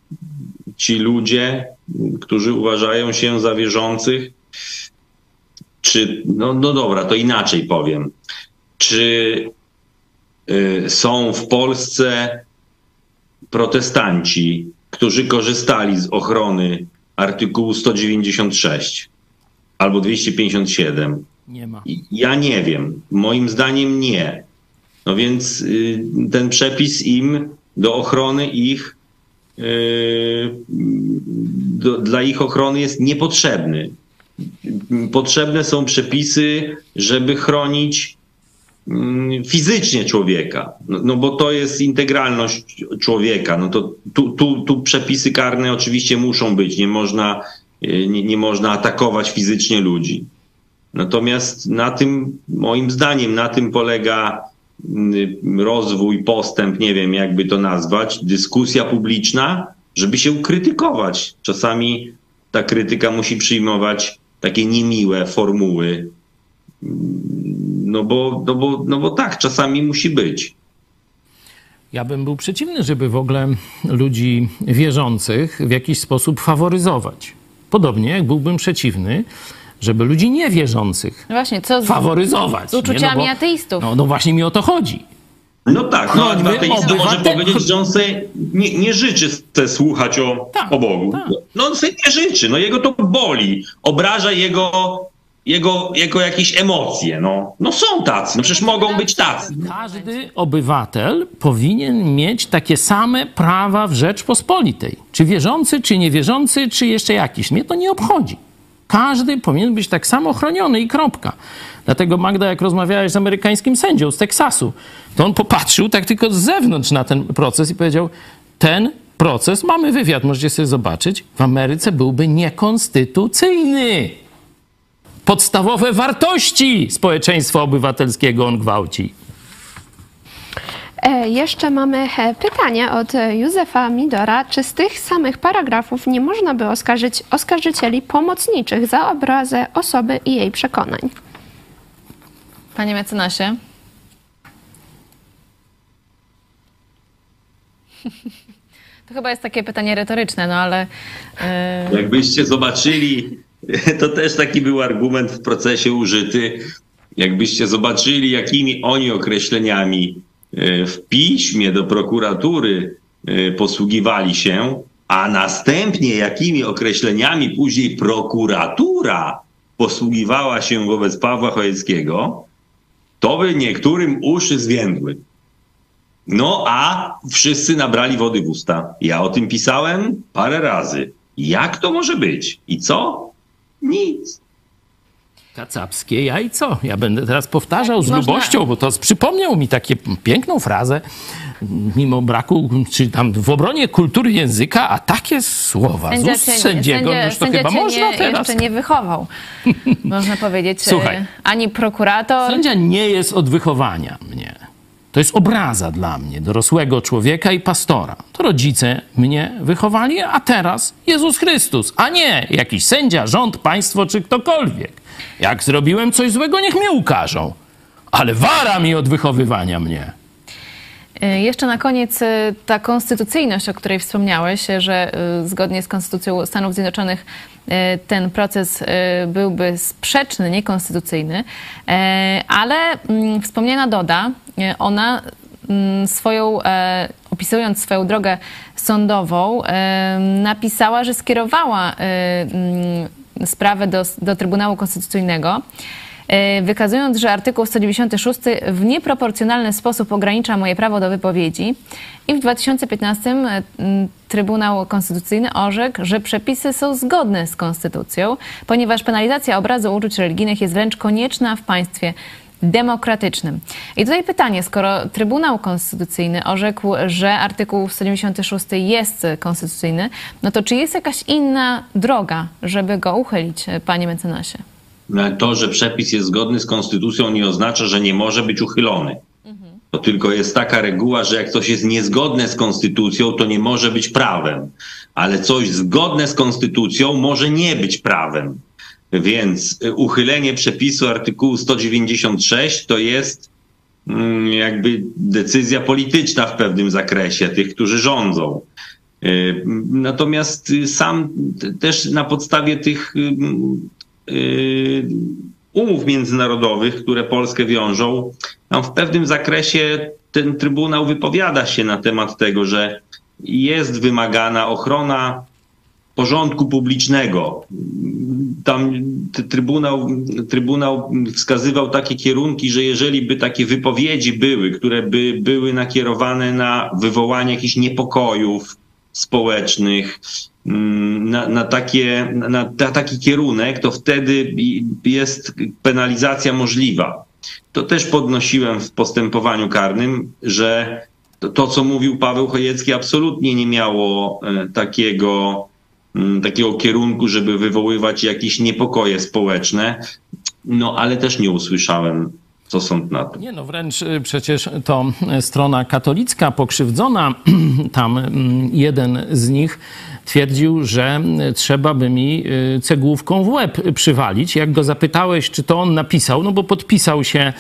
[SPEAKER 3] ci ludzie, którzy uważają się za wierzących? Czy, no, no dobra, to inaczej powiem. Czy y, są w Polsce protestanci, którzy korzystali z ochrony artykułu 196 albo 257?
[SPEAKER 4] Nie ma.
[SPEAKER 3] Ja nie wiem. Moim zdaniem nie. No więc y, ten przepis im do ochrony ich, y, do, dla ich ochrony jest niepotrzebny. Potrzebne są przepisy, żeby chronić mm, fizycznie człowieka, no, no bo to jest integralność człowieka. No to tu, tu, tu przepisy karne oczywiście muszą być. Nie można, y, nie, nie można atakować fizycznie ludzi. Natomiast na tym, moim zdaniem, na tym polega mm, rozwój, postęp, nie wiem jakby to nazwać, dyskusja publiczna, żeby się krytykować. Czasami ta krytyka musi przyjmować takie niemiłe formuły. No bo, no bo, no bo tak, czasami musi być.
[SPEAKER 4] Ja bym był przeciwny, żeby w ogóle ludzi wierzących w jakiś sposób faworyzować. Podobnie jak byłbym przeciwny, żeby ludzi niewierzących
[SPEAKER 2] No właśnie, co z,
[SPEAKER 4] faworyzować.
[SPEAKER 2] z uczuciami
[SPEAKER 4] nie? no bo,
[SPEAKER 2] ateistów?
[SPEAKER 4] No, no właśnie mi o to chodzi.
[SPEAKER 3] No tak, no ateista może powiedzieć, że on sobie nie, nie życzy słuchać o,
[SPEAKER 4] Tak,
[SPEAKER 3] o Bogu.
[SPEAKER 4] tak.
[SPEAKER 3] No on sobie nie życzy, no jego to boli, obraża jego, jego, jego jakieś emocje. No, no są tacy, no przecież mogą być tacy.
[SPEAKER 4] Każdy obywatel powinien mieć takie same prawa w Rzeczpospolitej. Czy wierzący, czy niewierzący, czy jeszcze jakiś. Mnie to nie obchodzi. Każdy powinien być tak samo chroniony i kropka. Dlatego Magda, jak rozmawiałeś z amerykańskim sędzią z Teksasu, to on popatrzył tak tylko z zewnątrz na ten proces i powiedział, ten proces, mamy wywiad, możecie sobie zobaczyć, w Ameryce byłby niekonstytucyjny. Podstawowe wartości społeczeństwa obywatelskiego on gwałci.
[SPEAKER 1] E, Jeszcze mamy e, pytanie od e, Józefa Midora. Czy z tych samych paragrafów nie można by oskarżyć oskarżycieli pomocniczych za obrazę osoby i jej przekonań?
[SPEAKER 2] Panie mecenasie? To chyba jest takie pytanie retoryczne, no ale yy,
[SPEAKER 3] Jakbyście zobaczyli, to też taki był argument w procesie użyty. Jakbyście zobaczyli, jakimi oni określeniami w piśmie do prokuratury e, posługiwali się, a następnie jakimi określeniami później prokuratura posługiwała się wobec Pawła Chojeckiego, to by niektórym uszy zwiędły. No a wszyscy nabrali wody w usta. Ja o tym pisałem parę razy. Jak to może być? I co? Nic.
[SPEAKER 4] Kacapskie jajco. Ja będę teraz powtarzał
[SPEAKER 2] Tak,
[SPEAKER 4] z
[SPEAKER 2] można-
[SPEAKER 4] lubością, bo to przypomniał mi takie piękną frazę, mimo braku, czy tam w obronie kultury języka, a takie słowa z ust sędziego,
[SPEAKER 2] sędzia-
[SPEAKER 4] już to
[SPEAKER 2] sędzia
[SPEAKER 4] chyba można
[SPEAKER 2] nie,
[SPEAKER 4] teraz.
[SPEAKER 2] jeszcze nie wychował, można powiedzieć.
[SPEAKER 4] Słuchaj.
[SPEAKER 2] e, Ani prokurator,
[SPEAKER 4] Sędzia nie jest od wychowania mnie. To jest obraza dla mnie, dorosłego człowieka i pastora. To rodzice mnie wychowali, a teraz Jezus Chrystus, a nie jakiś sędzia, rząd, państwo czy ktokolwiek. Jak zrobiłem coś złego, niech mnie ukażą. Ale wara mi od wychowywania mnie.
[SPEAKER 2] E, Jeszcze na koniec e, ta konstytucyjność, o której wspomniałeś, e, że zgodnie z Konstytucją Stanów Zjednoczonych ten proces byłby sprzeczny, niekonstytucyjny, ale mm, wspomniana Doda, ona mm, swoją, e, opisując swoją drogę sądową, napisała, że skierowała mm, sprawę do, do Trybunału Konstytucyjnego. E, wykazując, że artykuł 196 w nieproporcjonalny sposób ogranicza moje prawo do wypowiedzi. I w 2015 e, Trybunał Konstytucyjny orzekł, że przepisy są zgodne z konstytucją, ponieważ penalizacja obrazu uczuć religijnych jest wręcz konieczna w państwie demokratycznym. I tutaj pytanie, skoro Trybunał Konstytucyjny orzekł, że artykuł 196 jest konstytucyjny, no to czy jest jakaś inna droga, żeby go uchylić, e, panie mecenasie?
[SPEAKER 3] No, To, że przepis jest zgodny z konstytucją, nie oznacza, że nie może być uchylony. To tylko jest taka reguła, że jak coś jest niezgodne z konstytucją, to nie może być prawem, ale coś zgodne z konstytucją może nie być prawem. Więc uchylenie przepisu artykułu 196 to jest mm, jakby decyzja polityczna w pewnym zakresie tych, którzy rządzą. Y, Natomiast y, sam też na podstawie tych y, y, umów międzynarodowych, które Polskę wiążą, tam w pewnym zakresie ten Trybunał wypowiada się na temat tego, że jest wymagana ochrona porządku publicznego. Tam trybunał, trybunał wskazywał takie kierunki, że jeżeli by takie wypowiedzi były, które by były nakierowane na wywołanie jakichś niepokojów społecznych, mm, na, na, takie, na, na taki kierunek, to wtedy jest penalizacja możliwa. To też podnosiłem w postępowaniu karnym, że to, to co mówił Paweł Chojecki, absolutnie nie miało e, takiego, takiego kierunku, żeby wywoływać jakieś niepokoje społeczne. No ale też nie usłyszałem, co sąd na to.
[SPEAKER 4] Nie no, wręcz y, przecież to y, strona katolicka pokrzywdzona, tam mm, jeden z nich twierdził, że y, trzeba by mi cegłówką w łeb przywalić. Jak go zapytałeś, czy to on napisał, no bo podpisał się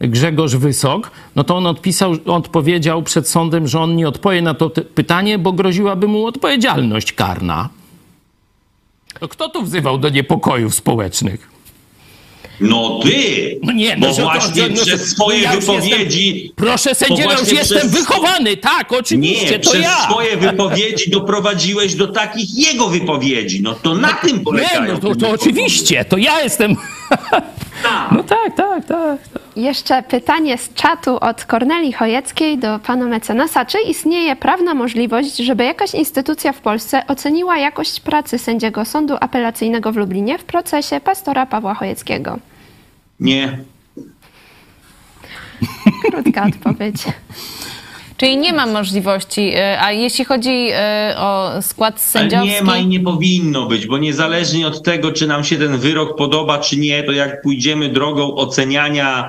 [SPEAKER 4] Grzegorz Wysok, no to on odpisał, odpowiedział przed sądem, że on nie odpowie na to pytanie, bo groziłaby mu odpowiedzialność karna. To kto tu wzywał do niepokojów społecznych?
[SPEAKER 3] No ty!
[SPEAKER 4] No nie,
[SPEAKER 3] bo
[SPEAKER 4] no, to-
[SPEAKER 3] właśnie
[SPEAKER 4] że- no,
[SPEAKER 3] przez swoje
[SPEAKER 4] ja
[SPEAKER 3] wypowiedzi.
[SPEAKER 4] Proszę sędziego, już jestem
[SPEAKER 3] przez-
[SPEAKER 4] wychowany, tak, oczywiście,
[SPEAKER 3] Nie,
[SPEAKER 4] to
[SPEAKER 3] przez
[SPEAKER 4] ja.
[SPEAKER 3] swoje wypowiedzi doprowadziłeś do takich jego wypowiedzi. No to na tym
[SPEAKER 4] Nie,
[SPEAKER 3] polegają.
[SPEAKER 4] no to, to oczywiście, to ja jestem.
[SPEAKER 3] Tak.
[SPEAKER 4] No tak, tak, tak.
[SPEAKER 1] Jeszcze pytanie z czatu od Korneli Chojeckiej do pana mecenasa. Czy istnieje prawna możliwość, żeby jakaś instytucja w Polsce oceniła jakość pracy sędziego Sądu Apelacyjnego w Lublinie w procesie pastora Pawła Chojeckiego?
[SPEAKER 3] Nie.
[SPEAKER 1] Krótka odpowiedź.
[SPEAKER 2] Czyli nie ma możliwości, y, a jeśli chodzi y, o skład
[SPEAKER 3] Ale
[SPEAKER 2] sędziowski...
[SPEAKER 3] nie ma i nie powinno być, bo niezależnie od tego, czy nam się ten wyrok podoba, czy nie, to jak pójdziemy drogą oceniania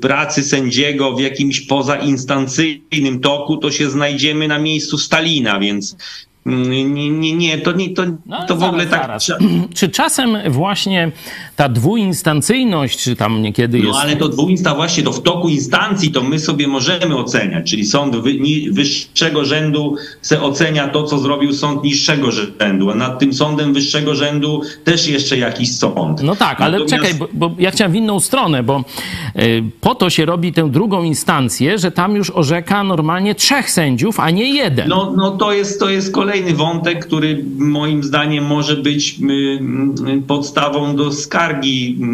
[SPEAKER 3] pracy sędziego w jakimś pozainstancyjnym toku, to się znajdziemy na miejscu Stalina, więc mm, nie, nie, nie to, nie, to,
[SPEAKER 4] No,
[SPEAKER 3] to w ogóle
[SPEAKER 4] zaraz,
[SPEAKER 3] tak.
[SPEAKER 4] zaraz. Czy czasem właśnie ta dwuinstancyjność, czy tam niekiedy jest...
[SPEAKER 3] No ale to dwuinsta właśnie to w toku instancji to my sobie możemy oceniać, czyli sąd wyższego rzędu se ocenia to, co zrobił sąd niższego rzędu, a nad tym sądem wyższego rzędu też jeszcze jakiś sąd.
[SPEAKER 4] No tak, ale
[SPEAKER 3] Natomiast-
[SPEAKER 4] czekaj, bo, bo ja chciałem w inną stronę, bo y, po to się robi tę drugą instancję, że tam już orzeka normalnie trzech sędziów, a nie jeden.
[SPEAKER 3] No, no to, jest, to jest kolejny wątek, który moim zdaniem może być y, y, podstawą do skargi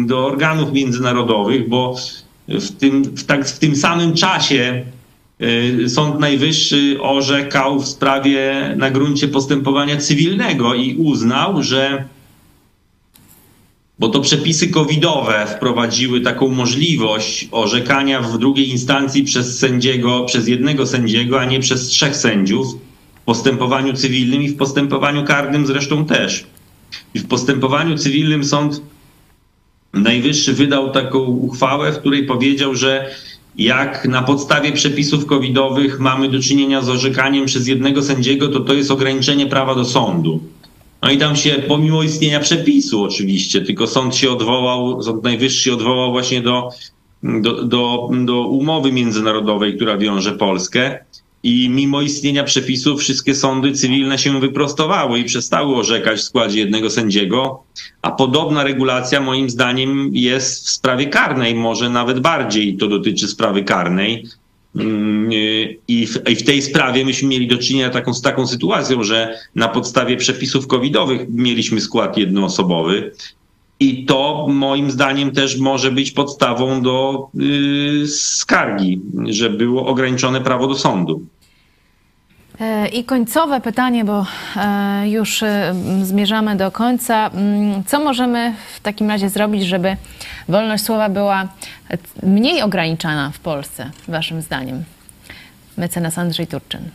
[SPEAKER 3] do organów międzynarodowych, bo w tym, w tak, w tym samym czasie y, Sąd Najwyższy orzekał w sprawie na gruncie postępowania cywilnego i uznał, że bo to przepisy covidowe wprowadziły taką możliwość orzekania w drugiej instancji przez sędziego, przez jednego sędziego, a nie przez trzech sędziów w postępowaniu cywilnym i w postępowaniu karnym zresztą też. I w postępowaniu cywilnym sąd najwyższy wydał taką uchwałę, w której powiedział, że jak na podstawie przepisów covidowych mamy do czynienia z orzekaniem przez jednego sędziego, to to jest ograniczenie prawa do sądu. No i tam się, pomimo istnienia przepisu oczywiście, tylko sąd się odwołał, Sąd Najwyższy odwołał właśnie do, do, do, do umowy międzynarodowej, która wiąże Polskę. I mimo istnienia przepisów wszystkie sądy cywilne się wyprostowały i przestały orzekać w składzie jednego sędziego, a podobna regulacja moim zdaniem jest w sprawie karnej, może nawet bardziej to dotyczy sprawy karnej. Mm, I w, I w tej sprawie myśmy mieli do czynienia taką, z taką sytuacją, że na podstawie przepisów covidowych mieliśmy skład jednoosobowy. I to moim zdaniem też może być podstawą do y, skargi, że było ograniczone prawo do sądu.
[SPEAKER 2] E, I końcowe pytanie, bo e, już e, zmierzamy do końca. Mm, Co możemy w takim razie zrobić, żeby wolność słowa była mniej ograniczana w Polsce, Waszym zdaniem? Mecenas Andrzej Turczyn.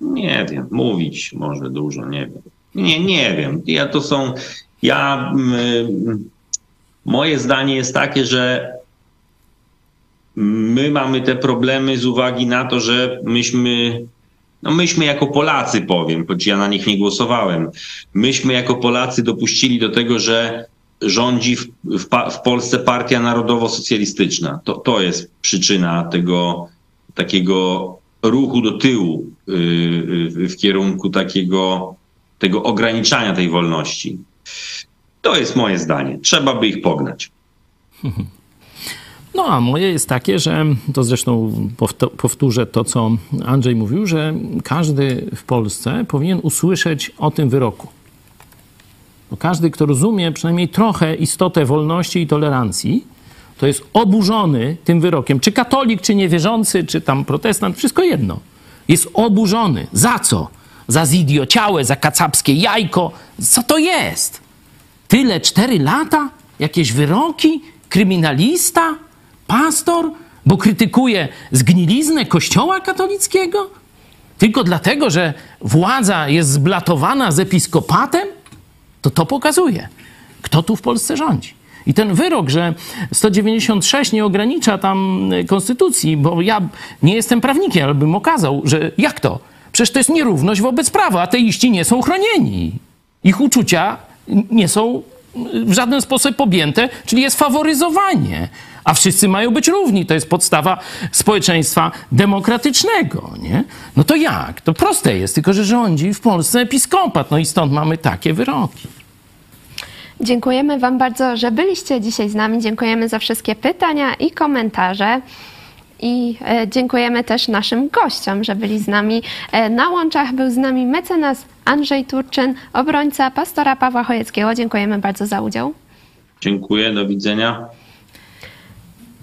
[SPEAKER 3] Nie wiem, mówić może dużo, nie wiem. Nie, nie wiem. Ja to są. Ja. moje zdanie jest takie, że my mamy te problemy z uwagi na to, że myśmy, no myśmy jako Polacy powiem, choć ja na nich nie głosowałem, myśmy jako Polacy dopuścili do tego, że rządzi w, w, w Polsce partia narodowo-socjalistyczna. To, to jest przyczyna tego takiego ruchu do tyłu yy, w kierunku takiego tego ograniczania tej wolności. To jest moje zdanie. Trzeba by ich pognać.
[SPEAKER 4] No a moje jest takie, że to zresztą powtórzę to, co Andrzej mówił, że każdy w Polsce powinien usłyszeć o tym wyroku. Bo każdy, kto rozumie przynajmniej trochę istotę wolności i tolerancji, to jest oburzony tym wyrokiem. Czy katolik, czy niewierzący, czy tam protestant, wszystko jedno. Jest oburzony. Za co? Za zidiociałe, za kacapskie jajko. Co to jest? Tyle, cztery lata? Jakieś wyroki? Kryminalista? Pastor? Bo krytykuje zgniliznę kościoła katolickiego? Tylko dlatego, że władza jest zblatowana z episkopatem? To to pokazuje, kto tu w Polsce rządzi. I ten wyrok, że 196 nie ogranicza tam konstytucji, bo ja nie jestem prawnikiem, ale bym okazał, że jak to? Przecież to jest nierówność wobec prawa. Ateiści nie są chronieni. Ich uczucia nie są w żaden sposób objęte, czyli jest faworyzowanie. A wszyscy mają być równi. To jest podstawa społeczeństwa demokratycznego. Nie? No to jak? To proste jest, tylko że rządzi w Polsce episkopat. No i stąd mamy takie wyroki.
[SPEAKER 1] Dziękujemy Wam bardzo, że byliście dzisiaj z nami. Dziękujemy za wszystkie pytania i komentarze. I e, dziękujemy też naszym gościom, że byli z nami e, na łączach. Był z nami mecenas Andrzej Turczyn, obrońca pastora Pawła Chojeckiego. Dziękujemy bardzo za udział.
[SPEAKER 3] Dziękuję, do widzenia.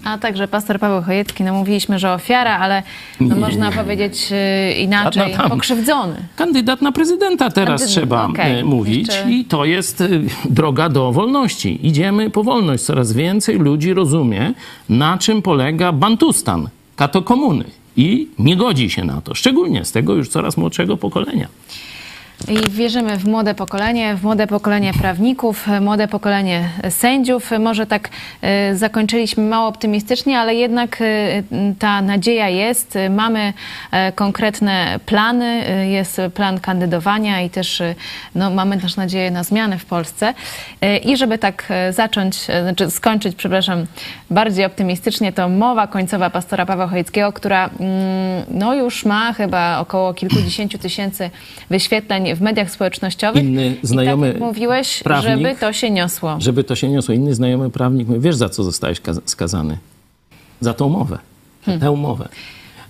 [SPEAKER 2] A także pastor Paweł Chojecki, no mówiliśmy, że ofiara, ale no nie, można nie, powiedzieć nie. inaczej, tam, pokrzywdzony.
[SPEAKER 4] Kandydat na prezydenta teraz trzeba okay. mówić Jeszcze... i to jest droga do wolności. Idziemy po wolność. Coraz więcej ludzi rozumie, na czym polega bantustan, katokomuny i nie godzi się na to, szczególnie z tego już coraz młodszego pokolenia.
[SPEAKER 2] I wierzymy w młode pokolenie, w młode pokolenie prawników, młode pokolenie sędziów. Może tak e, zakończyliśmy mało optymistycznie, ale jednak e, ta nadzieja jest. Mamy e, konkretne plany, jest plan kandydowania i też no, mamy też nadzieję na zmiany w Polsce. I żeby tak zacząć, znaczy skończyć, przepraszam, bardziej optymistycznie, to mowa końcowa pastora Pawła Chojeckiego, która mm, no, już ma chyba około kilkudziesięciu tysięcy wyświetleń w mediach społecznościowych.
[SPEAKER 4] Inny znajomy
[SPEAKER 2] I tak mówiłeś, prawnik, żeby to się niosło.
[SPEAKER 4] Żeby to się niosło. Inny znajomy prawnik mówi, wiesz za co zostałeś skazany? Za tą umowę. Hmm. tę umowę.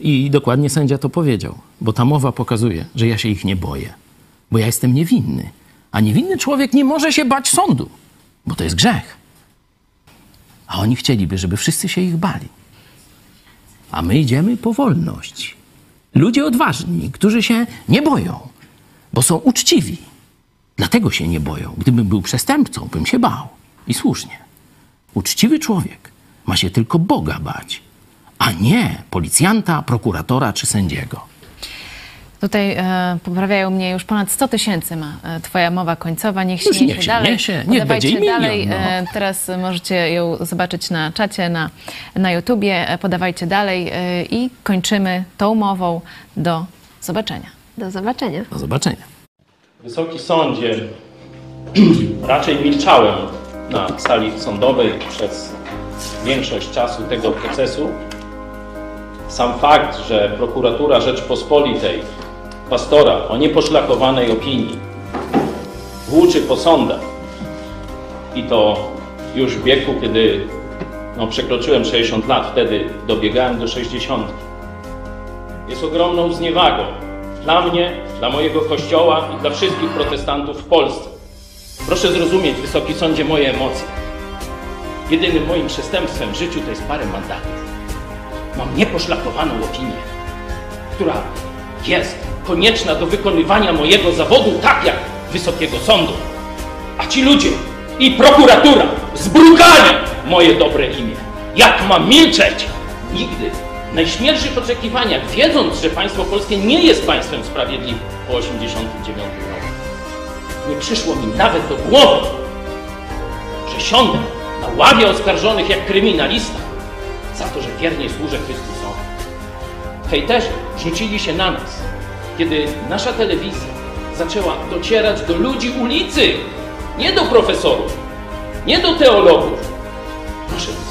[SPEAKER 4] I dokładnie sędzia to powiedział, bo ta mowa pokazuje, że ja się ich nie boję, bo ja jestem niewinny. A niewinny człowiek nie może się bać sądu, bo to jest grzech. A oni chcieliby, żeby wszyscy się ich bali. A my idziemy po wolność. Ludzie odważni, którzy się nie boją, bo są uczciwi. Dlatego się nie boją. Gdybym był przestępcą, bym się bał. I słusznie. Uczciwy człowiek ma się tylko Boga bać, a nie policjanta, prokuratora czy sędziego.
[SPEAKER 2] Tutaj e, poprawiają mnie już ponad 100 tysięcy ma e, twoja mowa końcowa. Niech się niesie dalej.
[SPEAKER 4] Niesie. Niech będzie milion,
[SPEAKER 2] dalej.
[SPEAKER 4] No.
[SPEAKER 2] E, teraz możecie ją zobaczyć na czacie, na, na YouTubie. E, podawajcie dalej e, i kończymy tą mową. Do zobaczenia.
[SPEAKER 1] Do zobaczenia.
[SPEAKER 4] Do zobaczenia.
[SPEAKER 6] Wysoki sądzie, raczej milczałem na sali sądowej przez większość czasu tego procesu. Sam fakt, że prokuratura Rzeczpospolitej pastora o nieposzlakowanej opinii włóczy po sądach i to już w wieku, kiedy no, przekroczyłem 60 lat, wtedy dobiegałem do 60, jest ogromną zniewagą dla mnie, dla mojego kościoła i dla wszystkich protestantów w Polsce. Proszę zrozumieć, Wysoki Sądzie, moje emocje. Jedynym moim przestępstwem w życiu to jest parę mandatów. Mam nieposzlakowaną opinię, która jest konieczna do wykonywania mojego zawodu tak jak Wysokiego Sądu. A ci ludzie i prokuratura zbrukali moje dobre imię. Jak mam milczeć? Nigdy najśmielszych oczekiwaniach, wiedząc, że państwo polskie nie jest państwem sprawiedliwym po 1989 roku. Nie przyszło mi nawet do głowy, że siądę na ławie oskarżonych jak kryminalista
[SPEAKER 4] za to, że wiernie służę Chrystusowi. Hejterzy rzucili się na nas, kiedy nasza telewizja zaczęła docierać do ludzi ulicy, nie do profesorów, nie do teologów. Proszę mi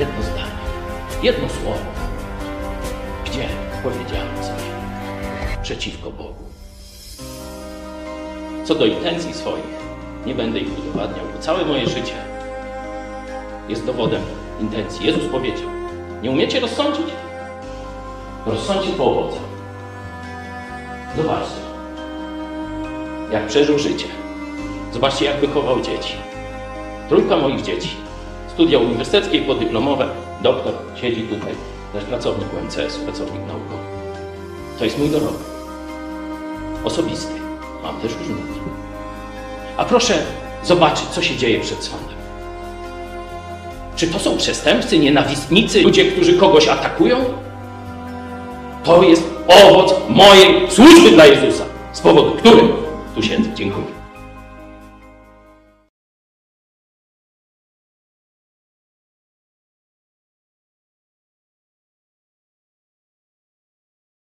[SPEAKER 4] jedno zdanie, jedno słowo, gdzie powiedziałem coś przeciwko Bogu. Co do intencji swoich, nie będę ich udowadniał, bo całe moje życie jest dowodem intencji. Jezus powiedział: Nie umiecie rozsądzić? Rozsądźcie po owocach. Zobaczcie, jak przeżył życie. Zobaczcie, jak wychował dzieci. Trójka moich dzieci. Studia uniwersyteckie i podyplomowe. Doktor siedzi tutaj. Nasz pracownik UMCS, pracownik naukowy. To jest mój dorobek. Osobisty. Mam też wnuki. A proszę zobaczyć, co się dzieje przed sądem. Czy to są przestępcy, nienawistnicy, ludzie, którzy kogoś atakują? To jest owoc mojej służby dla Jezusa, z powodu którym tu siedzę. Dziękuję.